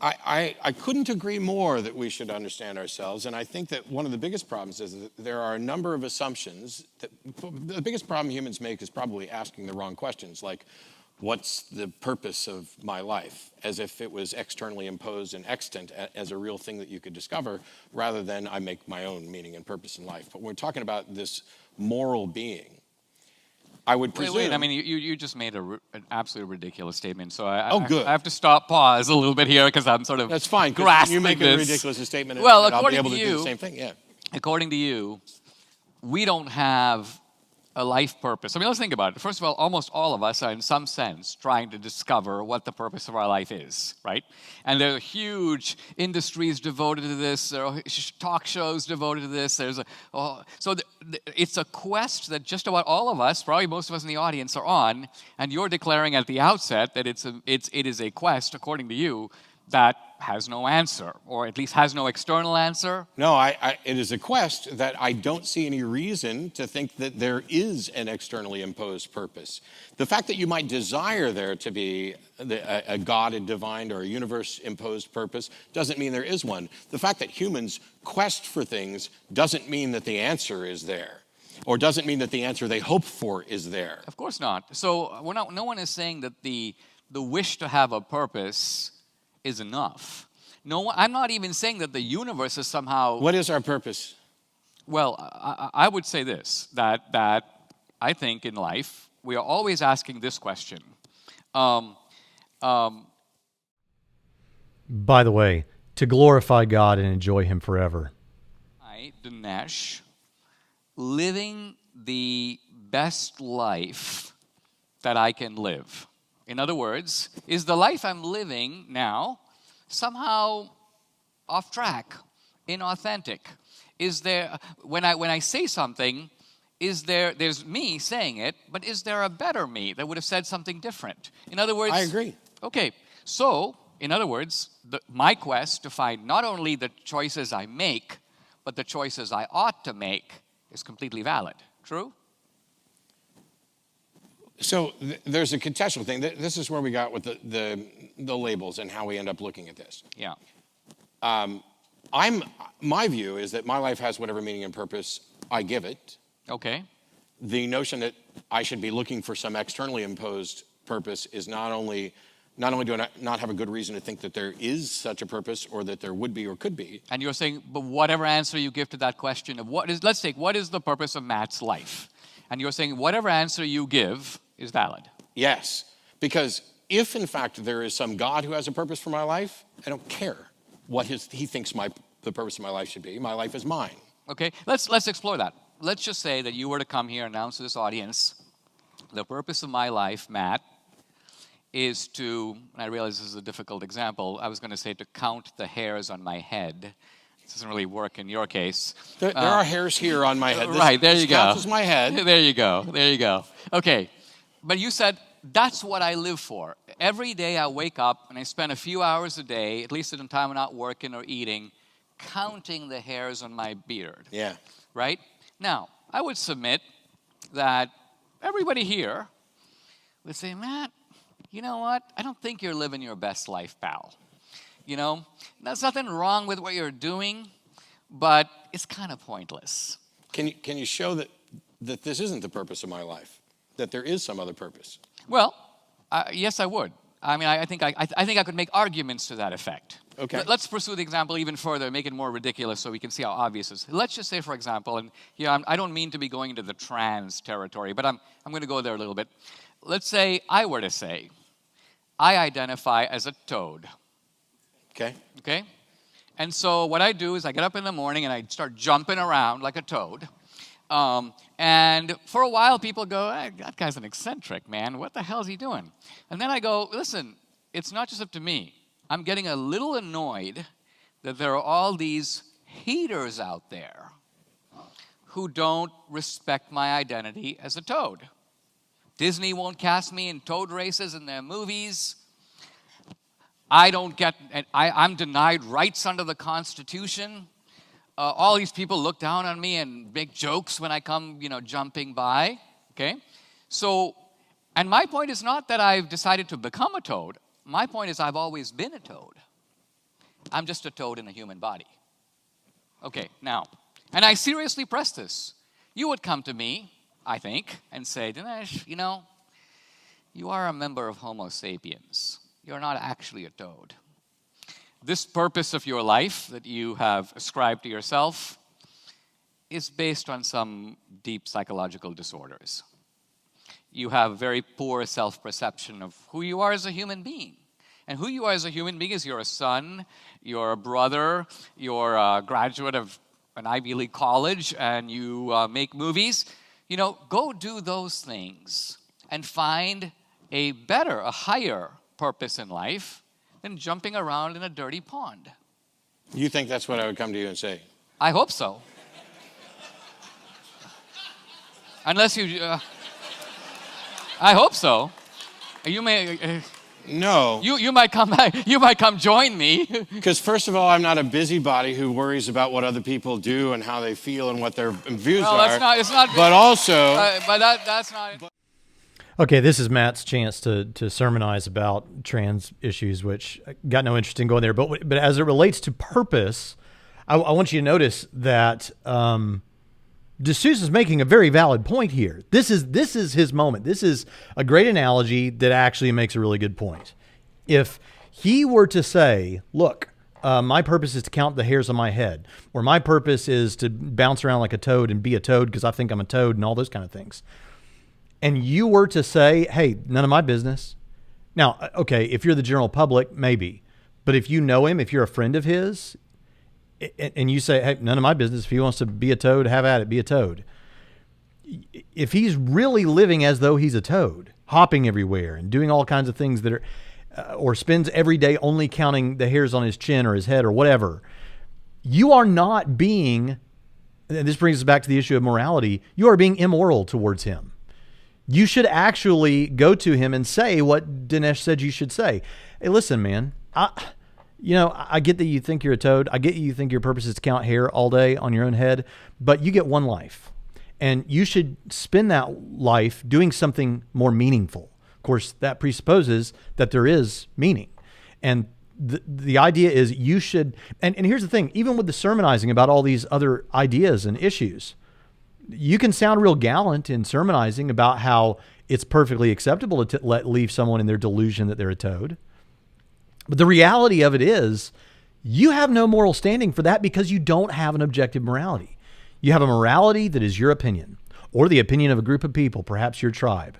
Speaker 2: I, I, I, couldn't agree more that we should understand ourselves. And I think that one of the biggest problems is that there are a number of assumptions that the biggest problem humans make is probably asking the wrong questions, like, what's the purpose of my life, as if it was externally imposed and extant as a real thing that you could discover, rather than I make my own meaning and purpose in life. But when we're talking about this moral being, I would presume.
Speaker 3: Wait, wait. I mean, you, you just made a, an absolutely ridiculous statement. So I,
Speaker 2: oh,
Speaker 3: I,
Speaker 2: good.
Speaker 3: I have to stop, pause a little bit here because I'm sort of
Speaker 2: that's fine.
Speaker 3: Grasping
Speaker 2: you make
Speaker 3: this.
Speaker 2: a ridiculous statement.
Speaker 3: Well,
Speaker 2: and
Speaker 3: according
Speaker 2: I'll be able
Speaker 3: to
Speaker 2: to
Speaker 3: you,
Speaker 2: do the same thing. Yeah.
Speaker 3: according to you, we don't have a life purpose. I mean, let's think about it. First of all, almost all of us are, in some sense, trying to discover what the purpose of our life is, right? And there are huge industries devoted to this. There are talk shows devoted to this. There's a oh, so the, the, it's a quest that just about all of us, probably most of us in the audience, are on. And you're declaring at the outset that it's a, it's it is a quest, according to you, that has no answer, or at least has no external answer?
Speaker 2: No, I, I, it is a quest that I don't see any reason to think that there is an externally imposed purpose. The fact that you might desire there to be a, a God, a divine, or a universe imposed purpose doesn't mean there is one. The fact that humans quest for things doesn't mean that the answer is there or doesn't mean that the answer they hope for is there.
Speaker 3: Of course not. So not, no one is saying that the, the wish to have a purpose is enough. No, I'm not even saying that the universe is somehow.
Speaker 2: What is our purpose?
Speaker 3: Well, I, I would say this that, that I think in life we are always asking this question. Um, um,
Speaker 1: By the way, to glorify God and enjoy Him forever.
Speaker 3: I, Dinesh, living the best life that I can live. In other words, is the life I'm living now somehow off track, inauthentic? Is there, when I, when I say something, is there, there's me saying it, but is there a better me that would have said something different? In other words,
Speaker 2: I agree.
Speaker 3: Okay, so, in other words, the, my quest to find not only the choices I make, but the choices I ought to make is completely valid. True?
Speaker 2: So th- there's a contextual thing. This is where we got with the, the, the labels and how we end up looking at this.
Speaker 3: Yeah.
Speaker 2: Um, I'm, my view is that my life has whatever meaning and purpose I give it.
Speaker 3: Okay.
Speaker 2: The notion that I should be looking for some externally imposed purpose is not only not only do I not have a good reason to think that there is such a purpose or that there would be or could be.
Speaker 3: And you're saying, but whatever answer you give to that question of what is, let's take, what is the purpose of Matt's life? And you're saying, whatever answer you give, is valid.
Speaker 2: Yes, because if in fact there is some God who has a purpose for my life, I don't care what his, he thinks my, the purpose of my life should be. My life is mine.
Speaker 3: Okay, let's, let's explore that. Let's just say that you were to come here and announce to this audience the purpose of my life, Matt, is to, and I realize this is a difficult example, I was going to say to count the hairs on my head. This doesn't really work in your case.
Speaker 2: There, there uh, are hairs here on my head. This,
Speaker 3: right, there you go.
Speaker 2: This is my head. <laughs>
Speaker 3: There you go. There you go. Okay, but you said, that's what I live for. Every day I wake up and I spend a few hours a day, at least at the time I'm not working or eating, counting the hairs on my beard.
Speaker 2: Yeah.
Speaker 3: Right? Now, I would submit that everybody here would say, Matt, you know what? I don't think you're living your best life, pal. You know, there's nothing wrong with what you're doing, but it's kind of pointless.
Speaker 2: Can you, can you show that, that this isn't the purpose of my life? That there is some other purpose?
Speaker 3: Well, uh, yes, I would. I mean, I, I think I, I, I, think I could make arguments to that effect.
Speaker 2: Okay.
Speaker 3: Let, us pursue the example even further, make it more ridiculous, so we can see how obvious it is. Let's just say, for example, and here I'm, I do not mean to be going into the trans territory, but I'm I'm going to go there a little bit. Let's say I were to say, I identify as a toad.
Speaker 2: Okay.
Speaker 3: Okay. And so what I do is I get up in the morning and I start jumping around like a toad. Um, and for a while, people go, hey, that guy's an eccentric, man. What the hell is he doing? And then I go, listen, it's not just up to me. I'm getting a little annoyed that there are all these haters out there who don't respect my identity as a toad. Disney won't cast me in toad races in their movies. I don't get, I, I'm denied rights under the Constitution uh, all these people look down on me and make jokes when I come, you know, jumping by. Okay? So, and my point is not that I've decided to become a toad. My point is I've always been a toad. I'm just a toad in a human body. Okay, now, and I seriously press this. You would come to me, I think, and say, Dinesh, you know, you are a member of Homo sapiens. You're not actually a toad this purpose of your life that you have ascribed to yourself is based on some deep psychological disorders. You have very poor self perception of who you are as a human being. And who you are as a human being is you're a son, you're a brother, you're a graduate of an Ivy League college and you uh, make movies, you know, go do those things and find a better, a higher purpose in life than jumping around in a dirty pond.
Speaker 2: You think that's what I would come to you and say?
Speaker 3: I hope so. Unless you. Uh, I hope so. You may. Uh,
Speaker 2: no.
Speaker 3: You, you might come back. <laughs> you might come join me. <laughs>
Speaker 2: Because first of all, I'm not a busybody who worries about what other people do and how they feel and what their views
Speaker 3: well,
Speaker 2: are.
Speaker 3: That's not, it's not.
Speaker 2: But also.
Speaker 3: Uh, but that, that's not.
Speaker 1: Okay, this is Matt's chance to to sermonize about trans issues, which got no interest in going there. But but as it relates to purpose, I, I want you to notice that um, D'Souza is making a very valid point here. This is this is his moment. This is a great analogy that actually makes a really good point. If he were to say, "Look, uh, my purpose is to count the hairs on my head," or "My purpose is to bounce around like a toad and be a toad because I think I'm a toad," and all those kind of things, and you were to say, "Hey, none of my business," now, okay, if you're the general public, maybe, but if you know him, if you're a friend of his, and you say, hey, none of my business. If he wants to be a toad, have at it, be a toad. If he's really living as though he's a toad, hopping everywhere and doing all kinds of things that are, uh, or spends every day only counting the hairs on his chin or his head or whatever, you are not being, and this brings us back to the issue of morality, you are being immoral towards him. You should actually go to him and say what Dinesh said you should say. Hey, listen, man, I you know, I get that you think you're a toad. I get you think your purpose is to count hair all day on your own head, but you get one life. And you should spend that life doing something more meaningful. Of course, that presupposes that there is meaning. And the, the idea is you should, and, and here's the thing even with the sermonizing about all these other ideas and issues, you can sound real gallant in sermonizing about how it's perfectly acceptable to let leave someone in their delusion that they're a toad. But the reality of it is, you have no moral standing for that because you don't have an objective morality. You have a morality that is your opinion or the opinion of a group of people, perhaps your tribe.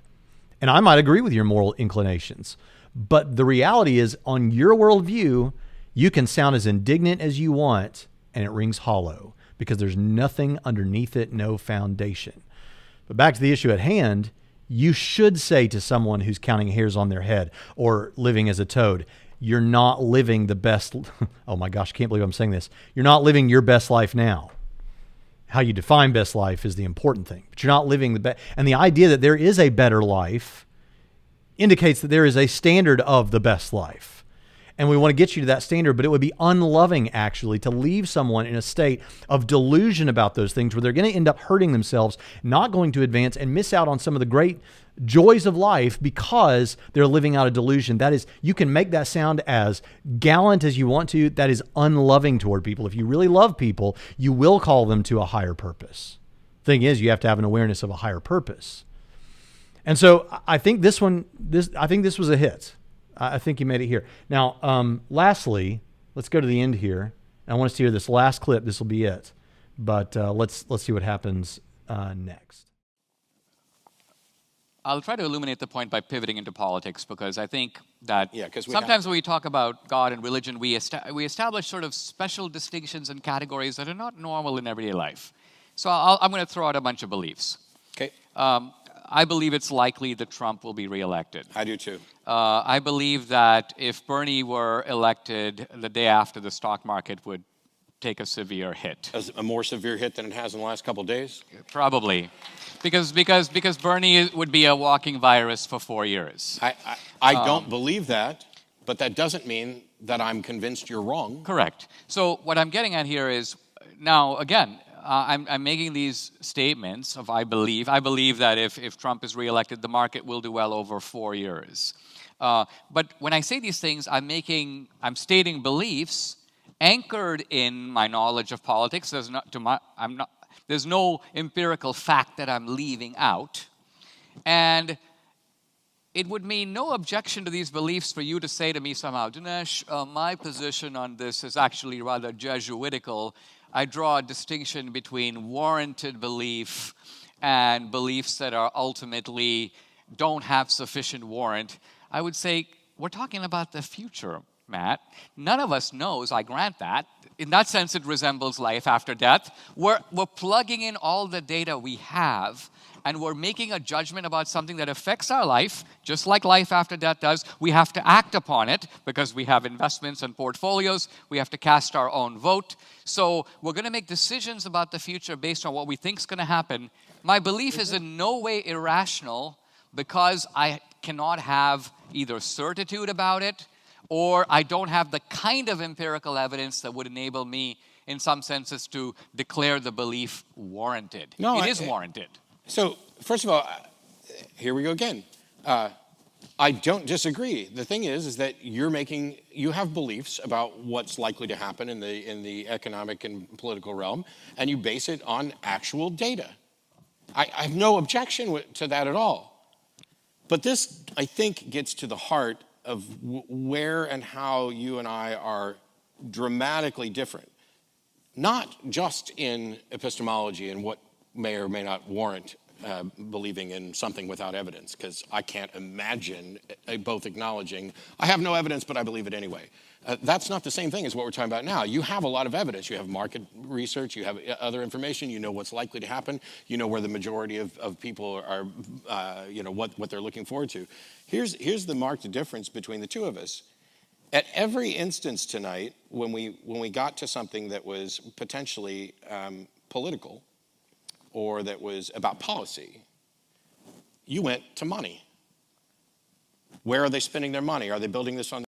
Speaker 1: And I might agree with your moral inclinations. But the reality is, on your worldview, you can sound as indignant as you want and it rings hollow because there's nothing underneath it, no foundation. But back to the issue at hand, you should say to someone who's counting hairs on their head or living as a toad, you're not living the best. <laughs> Oh my gosh, I can't believe I'm saying this. You're not living your best life now. How you define best life is the important thing, but you're not living the best. And the idea that there is a better life indicates that there is a standard of the best life and we want to get you to that standard, but it would be unloving actually to leave someone in a state of delusion about those things where they're going to end up hurting themselves, not going to advance, and miss out on some of the great joys of life because they're living out a delusion. That is, you can make that sound as gallant as you want to. That is unloving toward people. If you really love people, you will call them to a higher purpose. Thing is, you have to have an awareness of a higher purpose. And so I think this one, this I think this was a hit. I think you made it here. Now, um, lastly, let's go to the end here. I want us to hear this last clip. This will be it. But uh, let's let's see what happens uh, next.
Speaker 3: I'll try to illuminate the point by pivoting into politics because I think that
Speaker 2: yeah,
Speaker 3: sometimes when we talk about God and religion, we, est- we establish sort of special distinctions and categories that are not normal in everyday life. So i am going to throw out a bunch of beliefs.
Speaker 2: Okay.
Speaker 3: Um, I believe it's likely that Trump will be reelected.
Speaker 2: I do too.
Speaker 3: Uh, I believe that if Bernie were elected, the day after the stock market would take a severe hit.
Speaker 2: A more severe hit than it has in the last couple days?
Speaker 3: Probably. Because, because, because Bernie would be a walking virus for four years.
Speaker 2: I, I, I um, don't believe that, but that doesn't mean that I'm convinced you're wrong.
Speaker 3: Correct. So, what I'm getting at here is now, again, uh, I'm, I'm, making these statements of I believe. I believe that if, if Trump is reelected, the market will do well over four years. Uh, but when I say these things, I'm making, I'm stating beliefs anchored in my knowledge of politics. There's not, to my, I'm not, there's no empirical fact that I'm leaving out. And it would mean no objection to these beliefs for you to say to me somehow, Dinesh, uh, my position on this is actually rather Jesuitical I draw a distinction between warranted belief and beliefs that are ultimately don't have sufficient warrant. I would say we're talking about the future, Matt. None of us knows, I grant that. in that sense, it resembles life after death. We're, we're plugging in all the data we have and we're making a judgment about something that affects our life, just like life after death does. We have to act upon it because we have investments and portfolios. We have to cast our own vote. So we're going to make decisions about the future based on what we think is going to happen. My belief is in no way irrational because I cannot have either certitude about it or I don't have the kind of empirical evidence that would enable me, in some senses, to declare the belief warranted. No, it I, is eh, warranted.
Speaker 2: So, first of all, here we go again. Uh, I don't disagree. The thing is, is that you're making, you have beliefs about what's likely to happen in the in the economic and political realm, and you base it on actual data. I, I have no objection to that at all. But this, I think, gets to the heart of where and how you and I are dramatically different. Not just in epistemology and what may or may not warrant uh, believing in something without evidence, because I can't imagine uh, both acknowledging, I have no evidence, but I believe it anyway. Uh, that's not the same thing as what we're talking about now. You have a lot of evidence. You have market research, you have uh, other information, you know what's likely to happen, you know where the majority of, of people are, uh, you know, what, what they're looking forward to. Here's, here's the marked difference between the two of us. At every instance tonight, when we, when we got to something that was potentially um, political or that was about policy, you went to money. Where are they spending their money? Are they building this on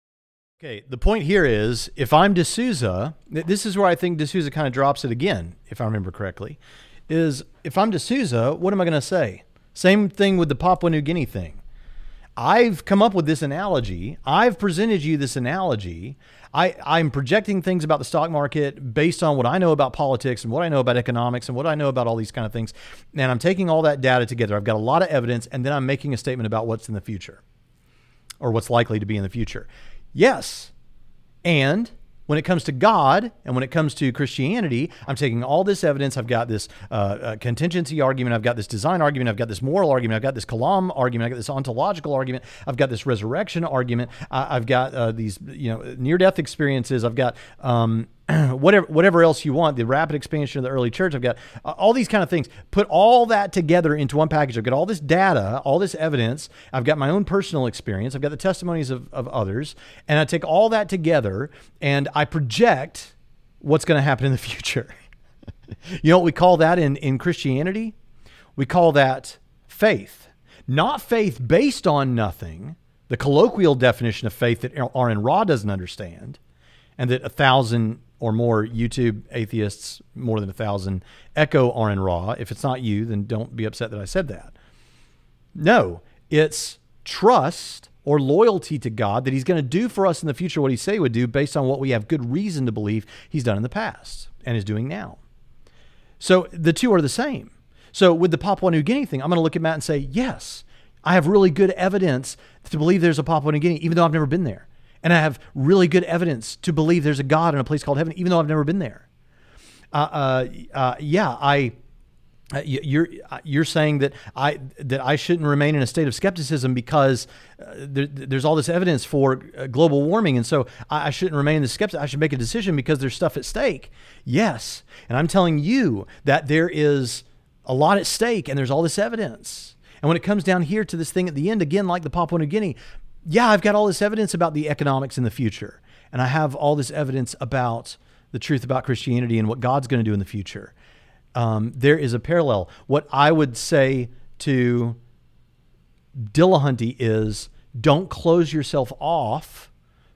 Speaker 1: Okay, the point here is if I'm D'Souza, this is where I think D'Souza kind of drops it again, if I remember correctly, is if I'm D'Souza, what am I going to say? Same thing with the Papua New Guinea thing. I've come up with this analogy. I've presented you this analogy. I, I'm projecting things about the stock market based on what I know about politics and what I know about economics and what I know about all these kind of things. And I'm taking all that data together. I've got a lot of evidence, and then I'm making a statement about what's in the future or what's likely to be in the future. Yes. And when it comes to God and when it comes to Christianity, I'm taking all this evidence. I've got this uh, uh, contingency argument. I've got this design argument. I've got this moral argument. I've got this kalam argument. I've got this ontological argument. I've got this resurrection argument. I've got uh, these you know near death experiences. I've got um, <clears throat> whatever whatever else you want, the rapid expansion of the early church. I've got uh, all these kind of things. Put all that together into one package. I've got all this data, all this evidence. I've got my own personal experience. I've got the testimonies of, of others, and I take all that together and I project what's going to happen in the <laughs> future. you know what we call that in in Christianity? We call that faith. Not faith based on nothing. The colloquial definition of faith that Aron Ra doesn't understand, and that a thousand or more YouTube atheists, more than a thousand, echo Aron Ra. If it's not you, then don't be upset that I said that. No, it's trust or loyalty to God that He's going to do for us in the future what He He would do based on what we have good reason to believe He's done in the past and is doing now. So the two are the same. So with the Papua New Guinea thing, I'm going to look at Matt and say, yes, I have really good evidence to believe there's a Papua New Guinea, even though I've never been there and I have really good evidence to believe there's a God in a place called heaven, even though I've never been there. Uh, uh, uh, yeah, I. Uh, you're uh, you're saying that I that I shouldn't remain in a state of skepticism because uh, there, there's all this evidence for global warming, and so I, I shouldn't remain in the skeptic. I should make a decision because there's stuff at stake. Yes, and I'm telling you that there is a lot at stake, and there's all this evidence. And when it comes down here to this thing at the end, again, like the Papua New Guinea, yeah, I've got all this evidence about the economics in the future, and I have all this evidence about the truth about Christianity and what God's going to do in the future. Um, there is a parallel. What I would say to Dillahunty is don't close yourself off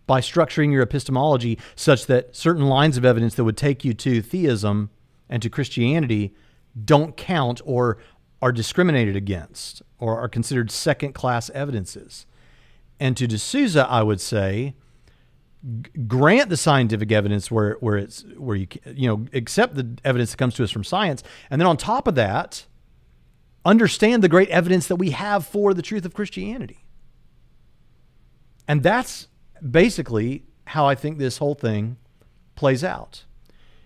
Speaker 1: by structuring your epistemology such that certain lines of evidence that would take you to theism and to Christianity don't count or are discriminated against or are considered second class evidences. And to D'Souza, I would say, grant the scientific evidence where where it's where you you know accept the evidence that comes to us from science, and then on top of that, understand the great evidence that we have for the truth of Christianity. And that's basically how I think this whole thing plays out.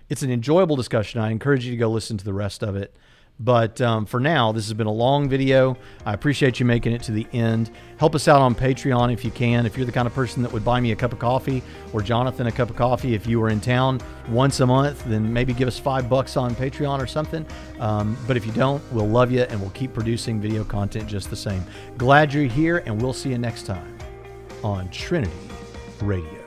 Speaker 1: It's an enjoyable discussion. I encourage you to go listen to the rest of it. But um, for now, this has been a long video. I appreciate you making it to the end. Help us out on Patreon if you can. If you're the kind of person that would buy me a cup of coffee or Jonathan a cup of coffee if you were in town once a month, then maybe give us five bucks on Patreon or something. Um, but if you don't, we'll love you and we'll keep producing video content just the same. Glad you're here, and we'll see you next time on Trinity Radio.